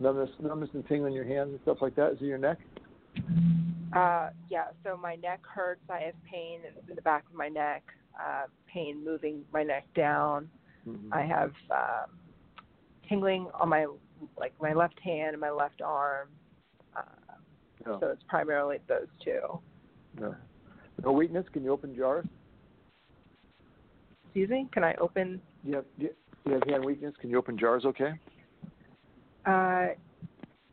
Speaker 4: Numbness, numbness and tingling in your hands and stuff like that. Is it your neck?
Speaker 6: Uh, yeah, so my neck hurts. I have pain in the back of my neck, uh, pain moving my neck down.
Speaker 4: Mhm.
Speaker 6: I have um, tingling on my like my left hand and my left arm. Uh. So it's primarily those two.
Speaker 4: No. No weakness. Can you open jars?
Speaker 6: Excuse me. Can I open?
Speaker 4: You have, you have hand weakness? Can you open jars? Okay.
Speaker 6: Uh,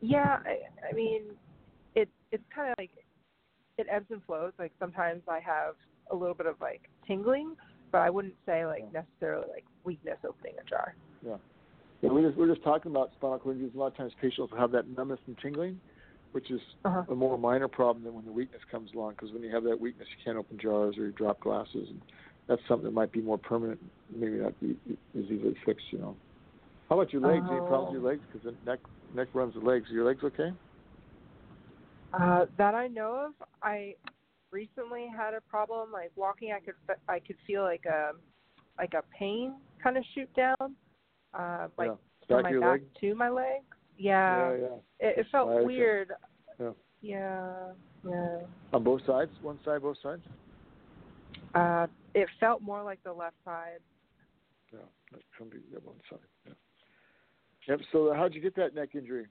Speaker 6: yeah. I, I mean, it it's kind of like it ebbs and flows. Like sometimes I have a little bit of like tingling, but I wouldn't say like necessarily like weakness opening a jar.
Speaker 4: Yeah. Yeah, we just, we're just talking about spinal cord injuries. A lot of times patients will have that numbness and tingling, which is
Speaker 6: Uh-huh.
Speaker 4: a more minor problem than when the weakness comes along. Because when you have that weakness, you can't open jars or you drop glasses, and that's something that might be more permanent. Maybe not be as easily fixed. You know. How about your legs? Any problems with your legs? Because the neck neck runs the legs. Are your legs okay?
Speaker 6: Uh, that I know of, I recently had a problem like walking. I could I could feel like a like a pain kind of shoot down, uh, like
Speaker 4: yeah.
Speaker 6: from my back
Speaker 4: leg.
Speaker 6: to my legs. Yeah,
Speaker 4: yeah, yeah.
Speaker 6: it, it felt weird.
Speaker 4: Yeah.
Speaker 6: Yeah, yeah.
Speaker 4: On both sides, one side, both sides.
Speaker 6: Uh, it felt more like the left side.
Speaker 4: Yeah, be yeah, one side. Yeah. Yep. So how'd you get that neck injury?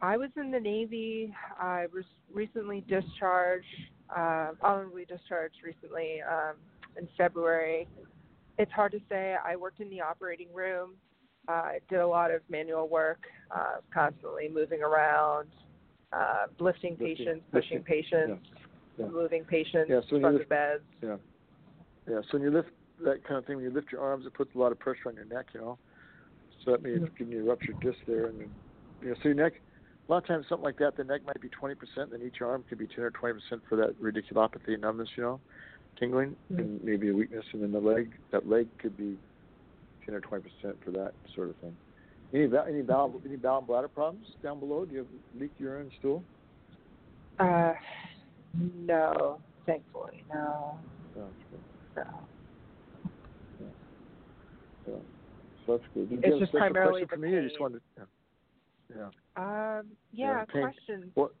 Speaker 6: I was in the Navy. I was recently discharged, uh, honorably discharged recently um, in February. It's hard to say. I worked in the operating room. Uh, I did a lot of manual work, uh, constantly moving around, uh, lifting
Speaker 4: Lifting-
Speaker 6: patients, pushing
Speaker 4: lifting,
Speaker 6: patients,
Speaker 4: yeah.
Speaker 6: moving patients
Speaker 4: Yeah, so
Speaker 6: from the beds.
Speaker 4: Yeah. Yeah. So when you lift that kind of thing, when you lift your arms, it puts a lot of pressure on your neck, you know. So that means
Speaker 6: Mhm.
Speaker 4: giving you a ruptured disc there, and then, you know, so your neck. A lot of times, something like that, the neck might be 20%, and then each arm could be 10 or 20% for that radiculopathy and numbness, you know, tingling,
Speaker 6: Mhm.
Speaker 4: and maybe a weakness, and then the leg, that leg could be 10 or 20% for that sort of thing. Any ba- any bowel any bowel and bladder problems down below? Do you have leak urine, stool?
Speaker 6: Uh, no, thankfully, no,
Speaker 4: good.
Speaker 6: no.
Speaker 4: Yeah. So that's good. Did
Speaker 6: It's just primarily the
Speaker 4: me, or you just
Speaker 6: pain.
Speaker 4: wanted? Yeah. Yeah.
Speaker 6: Um, yeah,
Speaker 4: Yeah, pain.
Speaker 6: questions.
Speaker 4: What?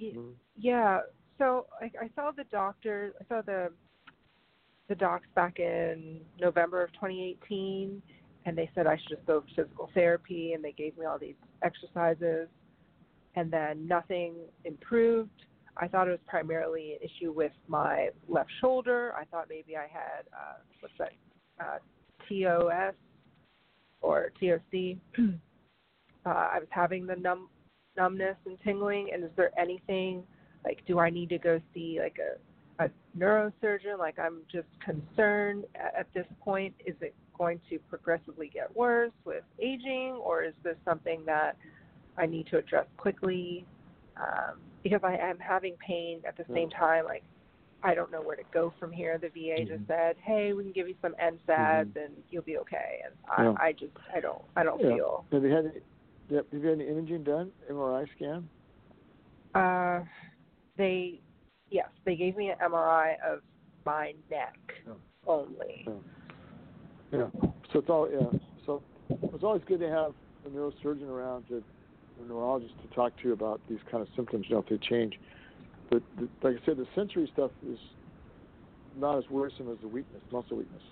Speaker 4: Mhm.
Speaker 6: Yeah. So I, I saw the doctor. I saw the the docs back in November of 2018, and they said I should just go for physical therapy, and they gave me all these exercises, and then nothing improved. I thought it was primarily an issue with my left shoulder. I thought maybe I had uh, what's that, uh, TOS or TOC. uh, I was having the numb numbness and tingling, and is there anything like do I need to go see like a a neurosurgeon? Like I'm just concerned at, at this point. Is it going to progressively get worse with aging, or is this something that I need to address quickly? Um, because I am having pain at the same time. Like I don't know where to go from here. The VA just
Speaker 4: Mhm.
Speaker 6: said, "Hey, we can give you some NSAIDs and you'll be okay." And
Speaker 4: Yeah.
Speaker 6: I, I just I don't I don't
Speaker 4: Yeah.
Speaker 6: feel.
Speaker 4: Have you had yeah, have you had any imaging done? MRI scan?
Speaker 6: Uh, they, yes, they gave me an MRI of my neck
Speaker 4: Oh.
Speaker 6: only.
Speaker 4: Yeah. Yeah. So it's all yeah. So it's always good to have a neurosurgeon around to a neurologist to talk to you about these kind of symptoms, you know, if they change. But the, like I said, the sensory stuff is not as worrisome as the weakness, muscle weakness.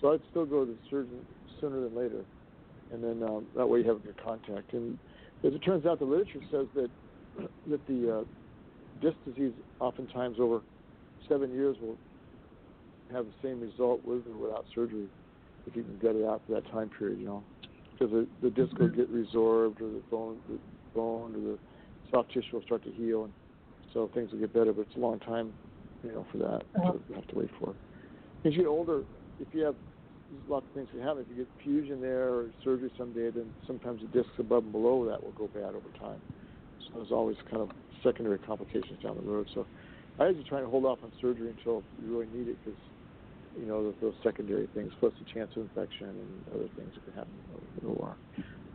Speaker 4: So I'd still go to the surgeon sooner than later, and then um, that way you have good contact. And as it turns out, the literature says that that the uh, disc disease oftentimes over seven years will have the same result with or without surgery if you can get it out for that time period, you know, because the, the disc will get resorbed or the bone, the bone or the soft tissue will start to heal, and so things will get better. But it's a long time, you know, for that
Speaker 6: Uh-huh.
Speaker 4: to have to wait for. As you get older, if you have there's lots of things can happen. If you get fusion there or surgery someday, then sometimes the discs above and below that will go bad over time. So there's always kind of secondary complications down the road. So I usually try to hold off on surgery until you really need it because you know those, secondary things, plus the chance of infection and other things that can happen in the OR.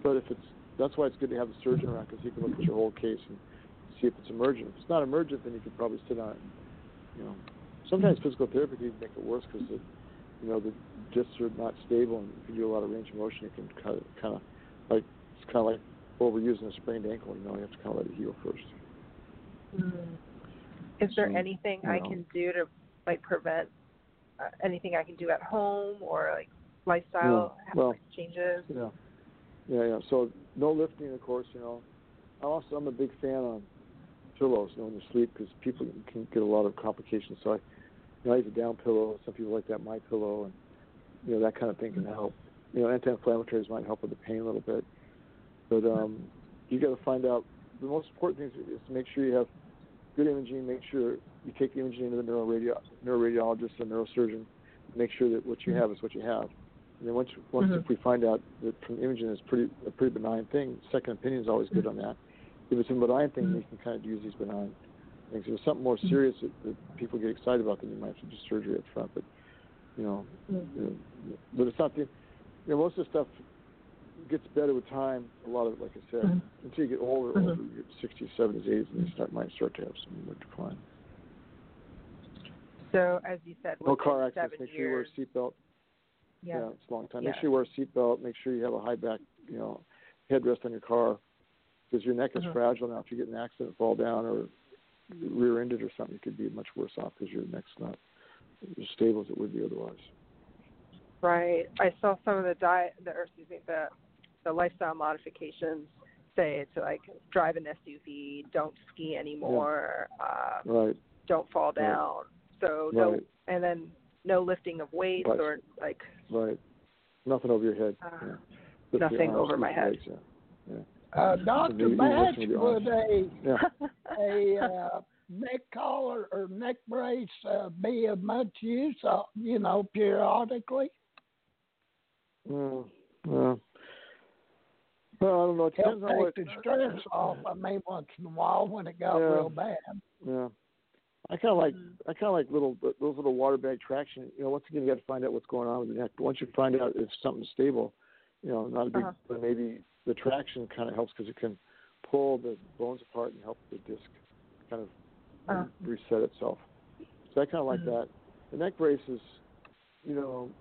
Speaker 4: But if it's that's why it's good to have the surgeon around because he can look at your whole case and see if it's emergent. If it's not emergent, then you could probably sit on it. You know, sometimes physical therapy can make it worse because you know the discs are not stable and if you do a lot of range of motion, it can kind of, kind of like it's kind of like overusing a sprained ankle. You know, you have to kind of let it heal first.
Speaker 6: Mm. Is there
Speaker 4: So,
Speaker 6: anything
Speaker 4: you
Speaker 6: I can do to like prevent uh, anything I can do at home or like lifestyle
Speaker 4: Yeah, well,
Speaker 6: changes?
Speaker 4: Yeah, yeah, yeah. So no lifting, of course. You know, I also I'm a big fan on pillows, you know, when you sleep because people can get a lot of complications. So I, you know, I use a down pillow. Some people like that my pillow, and you know that kind of thing can help. You know, anti-inflammatories might help with the pain a little bit, but um, you got to find out. The most important thing is, is to make sure you have good imaging. Make sure you take the imaging into the neuroradio, neuroradiologist, the neurosurgeon. Make sure that what you have is what you have. And then once once
Speaker 6: Mhm.
Speaker 4: if we find out that from imaging is pretty a pretty benign thing, second opinion is always good on that. If it's a benign thing, you can kind of use these benign If it's something more serious that, that people get excited about, then you might have to do surgery up front. But you know, you know, but it's not the you know most of the stuff gets better with time. A lot of it, like I said,
Speaker 6: Mhm.
Speaker 4: until you get older,
Speaker 6: Mhm.
Speaker 4: older, you get 60s, 70s, 80s, and you start might start to have some more decline.
Speaker 6: So as you said,
Speaker 4: No car accidents. Make sure you wear a seatbelt.
Speaker 6: yeah.
Speaker 4: Yeah, it's a long time.
Speaker 6: Yeah.
Speaker 4: Make sure you wear a seatbelt. Make sure you have a high back, you know, headrest on your car, because your neck is
Speaker 6: Mhm.
Speaker 4: fragile now. If you get in an accident, fall down, or rear-ended or something, you could be much worse off because your neck's not as stable as it would be otherwise.
Speaker 6: Right. I saw some of the diet, the, or excuse me, the the lifestyle modifications say to like drive an SUV, don't ski anymore, uh,
Speaker 4: Right.
Speaker 6: don't fall down. So no,
Speaker 4: Right.
Speaker 6: and then no lifting of weights
Speaker 4: Right.
Speaker 6: or like
Speaker 4: Right. Nothing over your head.
Speaker 6: Uh,
Speaker 4: yeah. Lift your
Speaker 6: nothing over my head.
Speaker 4: legs, yeah.
Speaker 5: Uh, Dr.
Speaker 4: Bash,
Speaker 5: would a,
Speaker 4: Yeah.
Speaker 5: a uh, neck collar or neck brace uh, be of much use, uh, you know, periodically?
Speaker 4: Mm, yeah. Well, I don't know. It
Speaker 5: Help
Speaker 4: depends on what.
Speaker 5: the stress off. I mean, once in a while when it got
Speaker 4: Yeah.
Speaker 5: real bad.
Speaker 4: Yeah. I kind of like. I kind of like little those little water bag traction. You know, once again, you got to find out what's going on with the neck. But once you find out if something's stable, you know, not a big,
Speaker 6: Uh-huh.
Speaker 4: but maybe the traction kind of helps because it can pull the bones apart and help the disc kind of
Speaker 6: Uh-huh.
Speaker 4: reset itself. So I kind of like
Speaker 6: Mhm.
Speaker 4: that. The neck braces, you know,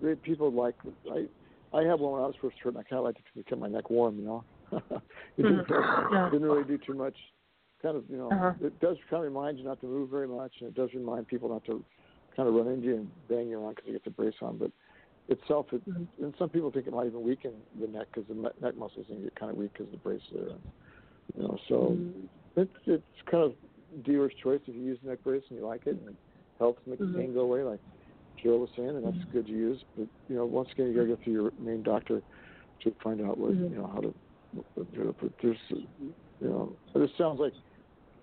Speaker 4: great people like. I I have one when I was first hurt, and I kind of like to keep my neck warm. You know, it didn't,
Speaker 6: Mhm. Yeah.
Speaker 4: didn't really do too much. Kind of, you know,
Speaker 6: Uh-huh.
Speaker 4: it does kind of remind you not to move very much, and it does remind people not to kind of run into you and bang you around because you get the brace on. But itself, it,
Speaker 6: Mhm.
Speaker 4: and some people think it might even weaken the neck because the neck muscles can get kind of weak because the brace there. You know, so
Speaker 6: Mhm.
Speaker 4: it's it's kind of dealer's choice if you use the neck brace and you like it and it helps make
Speaker 6: Mhm.
Speaker 4: the pain go away, like Jill was saying, and that's good to use. But you know, once again, you got to go through your main doctor to find out what
Speaker 6: Mhm.
Speaker 4: you know how to what to. But there's you know, this sounds like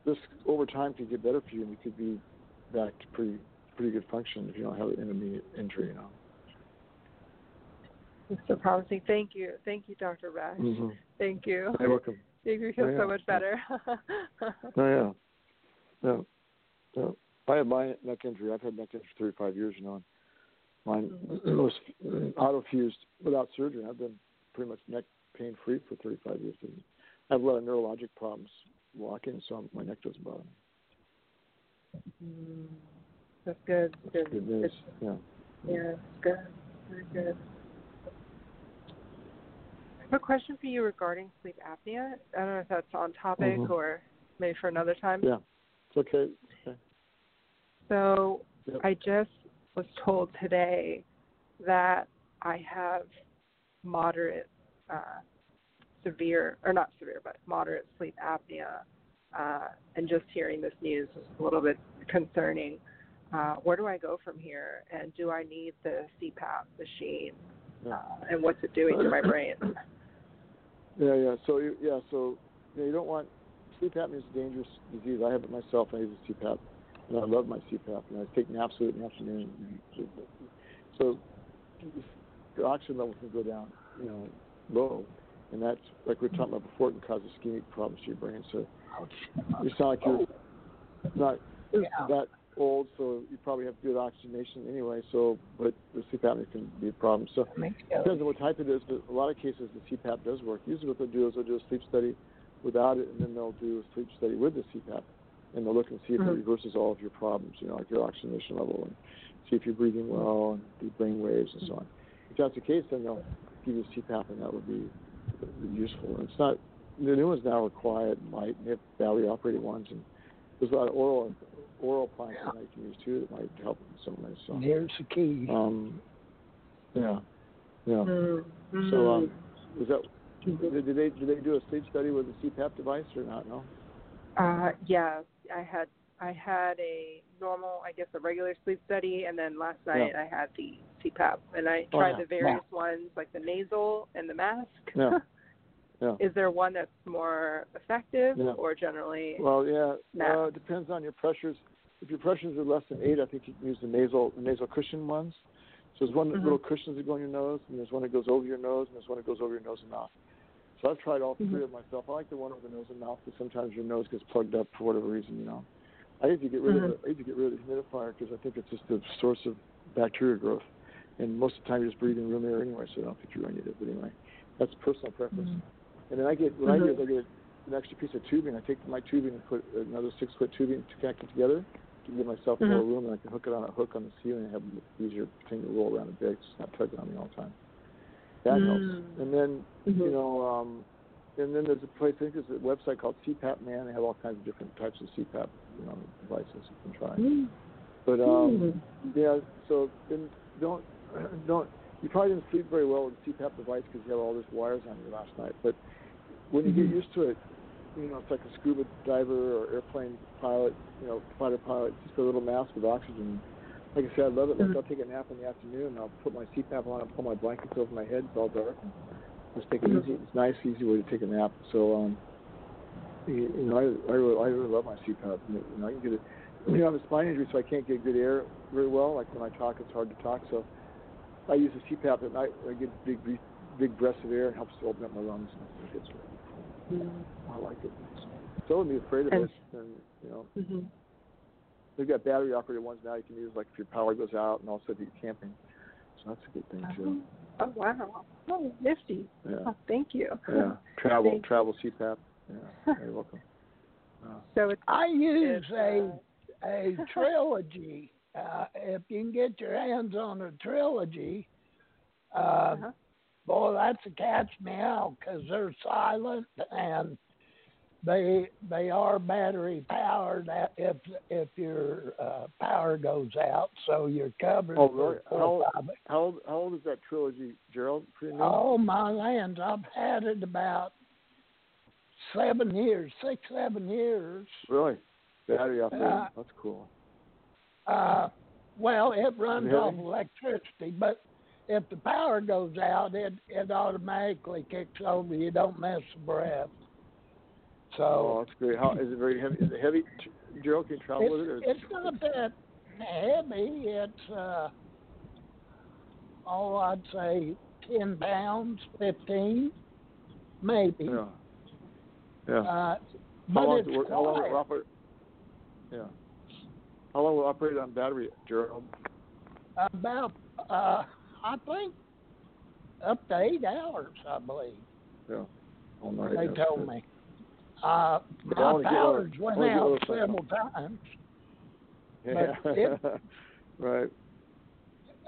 Speaker 4: this over time could get better for you, and you could be back to pretty pretty good function if you don't have an intermediate injury. You know.
Speaker 6: So promising. Thank you. Thank you, Dr. Rash.
Speaker 4: Mm-hmm.
Speaker 6: Thank you.
Speaker 4: You're welcome.
Speaker 6: Make me feel
Speaker 4: Oh, yeah.
Speaker 6: so much better.
Speaker 4: Oh yeah, yeah, yeah. I have my neck injury. I've had neck injury for 35 years, you know. And mine was auto fused without surgery. I've been pretty much neck pain free for 35 years. And I have a lot of neurologic problems walking, so my neck doesn't bother me.
Speaker 6: Mm, That's good. Good.
Speaker 4: Good news.
Speaker 6: It's-
Speaker 4: Yeah.
Speaker 6: Yeah, it's good. Very good. I have a question for you regarding sleep apnea. I don't know if that's on topic
Speaker 4: Mhm.
Speaker 6: or maybe for another time.
Speaker 4: Yeah. It's okay. okay.
Speaker 6: So
Speaker 4: Yep.
Speaker 6: I just was told today that I have moderate, uh, severe, or not severe, but moderate sleep apnea. Uh, and just hearing this news is a little bit concerning. Uh, where do I go from here? And do I need the CPAP machine?
Speaker 4: Yeah.
Speaker 6: Uh, and what's it doing to my brain?
Speaker 4: Yeah, yeah. So you, yeah, so yeah, you don't want sleep apnea is a dangerous disease. I have it myself. I use a CPAP, and I love my CPAP. And I take naps with it in the afternoon. So your oxygen level can go down, you know, low, and that's like we were talking about before. It can cause ischemic problems to your brain. So you sound like you're not
Speaker 5: Yeah.
Speaker 4: that old, so you probably have good oxygenation anyway. So, but the CPAP can be a problem. So
Speaker 5: Makes
Speaker 4: Depends on what type it is, but a lot of cases the CPAP does work. Usually what they'll do is they'll do a sleep study without it, and then they'll do a sleep study with the CPAP, and they'll look and see if
Speaker 6: Mhm.
Speaker 4: it reverses all of your problems, you know, like your oxygenation level, and see if you're breathing well, and do brain waves and so on. If that's the case, then they'll give you a CPAP, and that would be useful. And it's not the new ones now are quiet, and light. And they have battery operated ones, and there's a lot of oral oral plants that I can use too that might help in some ways. So,
Speaker 5: There's the key.
Speaker 4: um, yeah, yeah.
Speaker 6: Mm-hmm.
Speaker 4: So, um, was that did, did they did they do a sleep study with a CPAP device or not? No.
Speaker 6: Uh, yeah, I had I had a normal, I guess, a regular sleep study, and then last night I had the CPAP, and I
Speaker 4: Oh,
Speaker 6: tried
Speaker 4: yeah.
Speaker 6: the various ones, like the nasal and the mask.
Speaker 4: Yeah. Yeah.
Speaker 6: Is there one that's more effective,
Speaker 4: Yeah.
Speaker 6: or generally?
Speaker 4: Well, yeah.
Speaker 6: Nah.
Speaker 4: Uh, it depends on your pressures. If your pressures are less than eight, I think you can use the nasal the nasal cushion ones. So there's one
Speaker 6: Mhm.
Speaker 4: little cushions that go on your nose, and there's one that goes over your nose, and there's one that goes over your nose and mouth. So I've tried all 3
Speaker 6: Mhm.
Speaker 4: of myself. I like the one over the nose and mouth because sometimes your nose gets plugged up for whatever reason, you know. I need to get rid of
Speaker 6: Mhm.
Speaker 4: it. I need to get rid of the humidifier because I think it's just a source of bacteria growth. And most of the time you're just breathing room air anyway, so I don't think you're really need it. But anyway, that's personal preference. And then I get what I do is I get an extra piece of tubing. I take my tubing and put another six foot tubing to connect it together to give myself more
Speaker 6: Mhm.
Speaker 4: room, and I can hook it on a hook on the ceiling and have an easier thing to roll around the bed. It's not tugging on me all the time. That helps.
Speaker 6: Mm.
Speaker 4: And then you
Speaker 6: Mhm.
Speaker 4: know, um, and then there's a place. I think there's a website called CPAP Man. They have all kinds of different types of CPAP you know, devices you can try.
Speaker 6: Mm.
Speaker 4: But um,
Speaker 6: Mm.
Speaker 4: yeah, so then don't don't you probably didn't sleep very well with the CPAP device because you have all these wires on you last night. But when you get mm-hmm. used to it, you know, it's like a scuba diver or airplane pilot, you know, fighter pilot, just a little mask with oxygen. Like I said, I love it. Like mm-hmm. I'll take a nap in the afternoon and I'll put my CPAP on and pull my blankets over my head. It's all dark. Just take it mm-hmm. easy. It's a nice, easy way to take a nap. So, um, you, you know, I, I really, I really love my CPAP. You know, I can get it. You know, I have a spine injury, so I can't get good air very well. Like when I talk, it's hard to talk. So I use a CPAP at night. I get big, big, big breaths of air. It helps to open up my lungs. And it's, I like it. So wouldn't be afraid of
Speaker 6: And-
Speaker 4: it. And you know,
Speaker 6: Mhm.
Speaker 4: they've got battery operated ones now. You can use like if your power goes out, and also if you're camping. So that's a good thing too.
Speaker 6: Oh wow! Oh, nifty.
Speaker 4: Yeah,
Speaker 6: Oh, thank you.
Speaker 4: yeah. Travel,
Speaker 6: Thank-
Speaker 4: travel CPAP. Yeah, you're welcome. Uh,
Speaker 6: So it's
Speaker 5: I use
Speaker 6: it's,
Speaker 5: a
Speaker 6: uh,
Speaker 5: a trilogy. Uh, if you can get your hands on a trilogy, uh,
Speaker 6: Uh-huh.
Speaker 5: boy, that's a catch me out because they're silent and they they are battery powered. at- If if your uh, power goes out, so you're covered.
Speaker 4: Oh,
Speaker 5: for
Speaker 4: really? How-
Speaker 5: five-
Speaker 4: how old, how old is that trilogy, Gerald? Pretty new.
Speaker 5: Oh my lands! I've had it about seven years, six seven years.
Speaker 4: Really? Battery operated.
Speaker 5: Uh,
Speaker 4: That's cool.
Speaker 5: Uh, well, it runs
Speaker 4: Really?
Speaker 5: off electricity, but if the power goes out, it it automatically kicks over. You don't miss a breath.
Speaker 4: Oh,
Speaker 5: So
Speaker 4: that's great. How is it very heavy? Is it heavy? Gerald, can you travel with it? Or
Speaker 5: it's, it's not that heavy. It's uh, oh, I'd say ten pounds, fifteen, maybe.
Speaker 4: Yeah. Yeah.
Speaker 5: Uh,
Speaker 4: how long it work? How long will it Yeah. How long will it operate on battery, Gerald?
Speaker 5: about uh, I think up to eight hours, I believe.
Speaker 4: Yeah. All night.
Speaker 5: They
Speaker 4: yeah.
Speaker 5: told me. Uh, my powers went out several times.
Speaker 4: Yeah.
Speaker 5: it-
Speaker 4: right.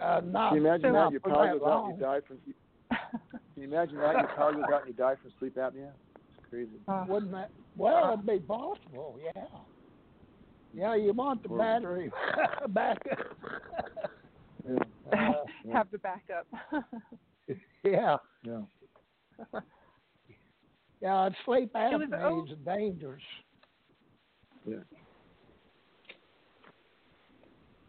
Speaker 5: Uh, not
Speaker 4: Can you imagine that your power goes out and you die from? Can you imagine that your power goes out and you die from sleep apnea? It's crazy.
Speaker 6: uh,
Speaker 5: Wouldn't that? Well, it'd be possible. Yeah. Yeah, you want the battery back.
Speaker 4: Yeah.
Speaker 5: uh,
Speaker 6: have the backup.
Speaker 5: yeah.
Speaker 4: Yeah.
Speaker 5: Yeah, sleep
Speaker 6: was-
Speaker 5: apnea is dangerous.
Speaker 4: Yeah.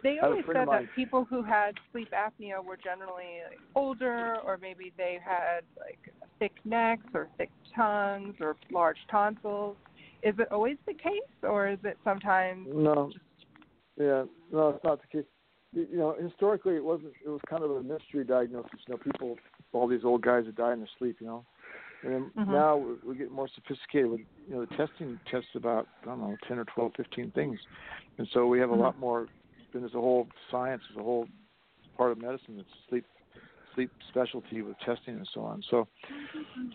Speaker 6: They
Speaker 4: I have a
Speaker 6: always said that people who had sleep apnea were generally like, older, or maybe they had like thick necks or thick tongues or large tonsils. Is it always the case, or is it sometimes
Speaker 4: No.
Speaker 6: just
Speaker 4: Yeah. No, it's not the case. You know, historically, it wasn't. It was kind of a mystery diagnosis. You know, people, all these old guys that die in their sleep. You know, and then
Speaker 6: Mhm.
Speaker 4: now we're, we're getting more sophisticated. With you know, the testing tests about I don't know, ten or twelve, fifteen things, and so we have a
Speaker 6: Mhm.
Speaker 4: lot more. Then there's a whole science. There's a whole part of medicine that's sleep sleep specialty with testing and so on. So,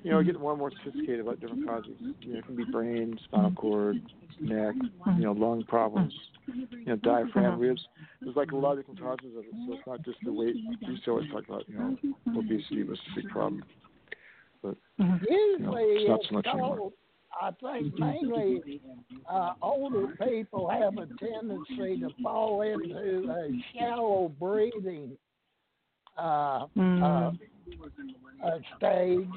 Speaker 4: you know, we're getting more and more sophisticated about different causes. You know, it can be brain, spinal cord, neck, you know, lung problems, you know, diaphragm, ribs. There's like a lot of different causes of it. So it's not just the weight. We used to always talk about, you know, obesity was a big problem. but
Speaker 5: Usually
Speaker 4: it's not so much anymore.
Speaker 5: I think mainly uh, older people have a tendency to fall into a shallow breathing uh, uh, uh, stage,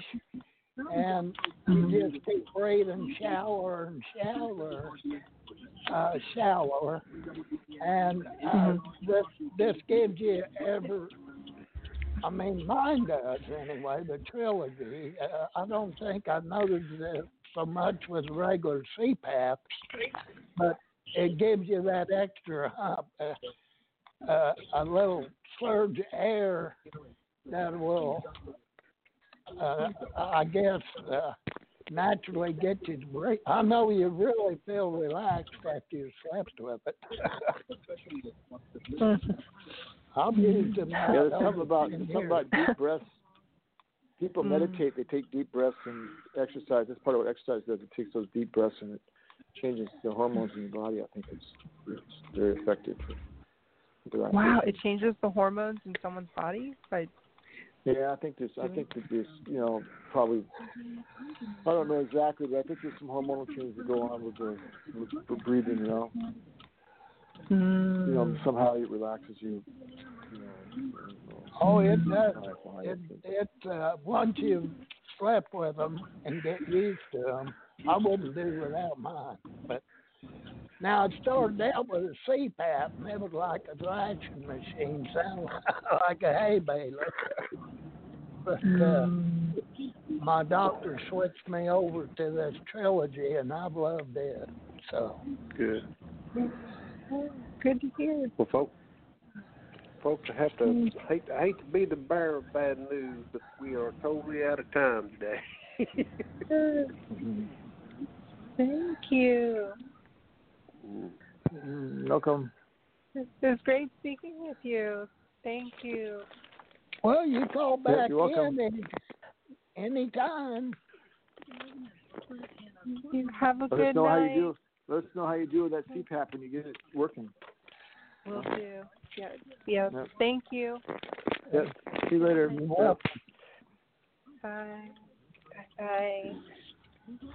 Speaker 5: and you just keep breathing shallower and shallower, uh, shallower, and uh, this this gives you ever. I mean, mine does anyway. The trilogy. Uh, I don't think I noticed it so much with regular CPAPs, but it gives you that extra hump, uh, uh, a little surge of air that will, uh, I guess, uh, naturally get you to breathe. I know you really feel relaxed after you slept with it. I've used them.
Speaker 4: Yeah, there's something about something about deep breaths. People
Speaker 6: Mm.
Speaker 4: meditate, they take deep breaths and exercise. That's part of what exercise does. It takes those deep breaths and it changes the hormones in your body. I think it's, it's very effective. For relaxation.
Speaker 6: Wow, it changes the hormones in someone's body by
Speaker 4: Yeah, I think there's I think that there's you know probably I don't know exactly, but I think there's some hormonal changes that go on with the with, with breathing. You know, you know somehow it relaxes you. you know,
Speaker 5: Oh, it does.
Speaker 4: don't know why
Speaker 5: It,
Speaker 4: it's-
Speaker 5: it uh, once you've slept with them and get used to them, I wouldn't do without mine. But now it started out with a CPAP, and it was like a thrashing machine, sounded like a hay baler. But uh, my doctor switched me over to this trilogy, and I've loved it. So
Speaker 3: Good.
Speaker 6: good to hear.
Speaker 3: Well, folks, folks, I have to hate I hate to be the bearer of bad news, but we are totally out of time today.
Speaker 6: Thank you.
Speaker 4: Mm-hmm. Welcome.
Speaker 6: It was great speaking with you. Thank you.
Speaker 5: well, you call
Speaker 4: Yeah,
Speaker 5: back
Speaker 4: you're welcome.
Speaker 5: in any anytime.
Speaker 6: You have a
Speaker 4: Let us
Speaker 6: good
Speaker 4: know how
Speaker 6: night.
Speaker 4: you do. Let us know how you do with that CPAP when you get it working.
Speaker 6: Will do. Yeah. Yes.
Speaker 4: Yep.
Speaker 6: Thank you.
Speaker 4: Yeah. See you later. Yeah.
Speaker 6: Bye. Bye. Mm-hmm.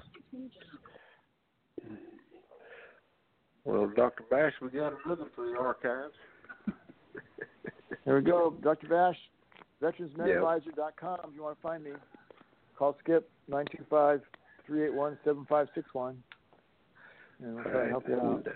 Speaker 3: Well, Dr. Bash, we got him looking for the archives.
Speaker 4: There we go. Dr. Bash, veteransmedadvisor.com. If you want to find me, call Skip 925 381 7561. And we'll try to help you out.
Speaker 3: And,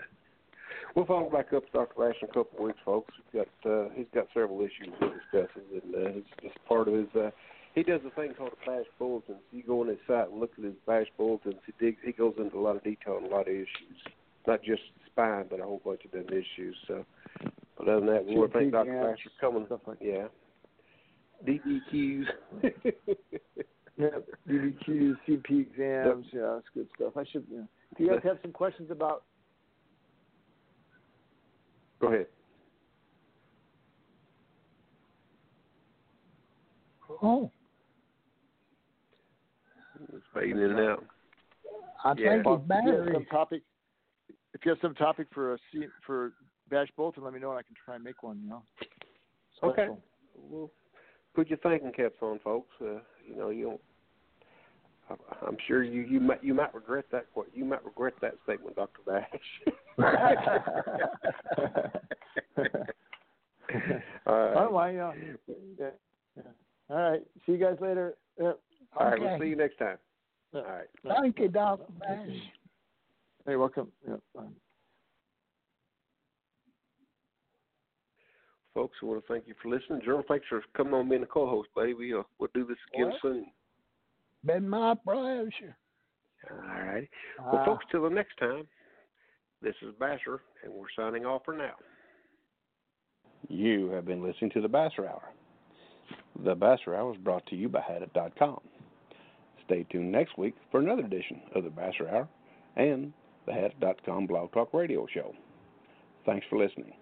Speaker 3: We'll follow back up with Dr. Bash in a couple of weeks, folks. He's got uh, he's got several issues he discusses, and uh, it's just part of his. Uh, he does a thing called a bash bulletins. You go on his site and look at his bash bulletins. He digs, he goes into a lot of detail on a lot of issues, not just spine, but a whole bunch of different issues. So, but other than that, we want to thank Dr.
Speaker 4: Yeah,
Speaker 3: for coming.
Speaker 4: Stuff like
Speaker 3: Yeah. DBQs.
Speaker 4: Yeah, DBQs, CP exams. Yeah, that's good stuff. I should. Yeah. If you guys have some questions about
Speaker 3: Go ahead.
Speaker 5: Oh,
Speaker 3: It's fading in and out.
Speaker 5: I
Speaker 3: Yeah.
Speaker 5: think
Speaker 4: Well,
Speaker 5: his
Speaker 4: if you have
Speaker 5: battery.
Speaker 4: some topic, if you have some topic for a C, for Bash Bulletin, let me know and I can try and make one. You know.
Speaker 3: Okay.
Speaker 4: Special.
Speaker 3: Well, put your thinking caps on, folks. Uh, you know, you don't. I- I'm sure you you might you might regret that que- you might regret that statement, Doctor Bash. All
Speaker 4: I don't
Speaker 3: right.
Speaker 4: mind. Yeah. yeah. yeah. All right. See you guys later. Yeah.
Speaker 3: All right. We'll see you next time. All right.
Speaker 5: Thank you, Dr. Bash.
Speaker 4: Hey, welcome. Yeah. bye.
Speaker 3: Folks, I want to thank you for listening. Journal, thanks for coming on being a co-host, buddy. We uh, we'll do this again
Speaker 5: What?
Speaker 3: soon.
Speaker 5: Been my pleasure.
Speaker 3: All right. Well,
Speaker 5: Ah.
Speaker 3: folks, till the next time. This is Basser, and we're signing off for now.
Speaker 2: You have been listening to the Basser Hour. The Basser Hour is brought to you by Hadit.com. Stay tuned next week for another edition of the Basser Hour and the Hadit.com Blog Talk Radio Show. Thanks for listening.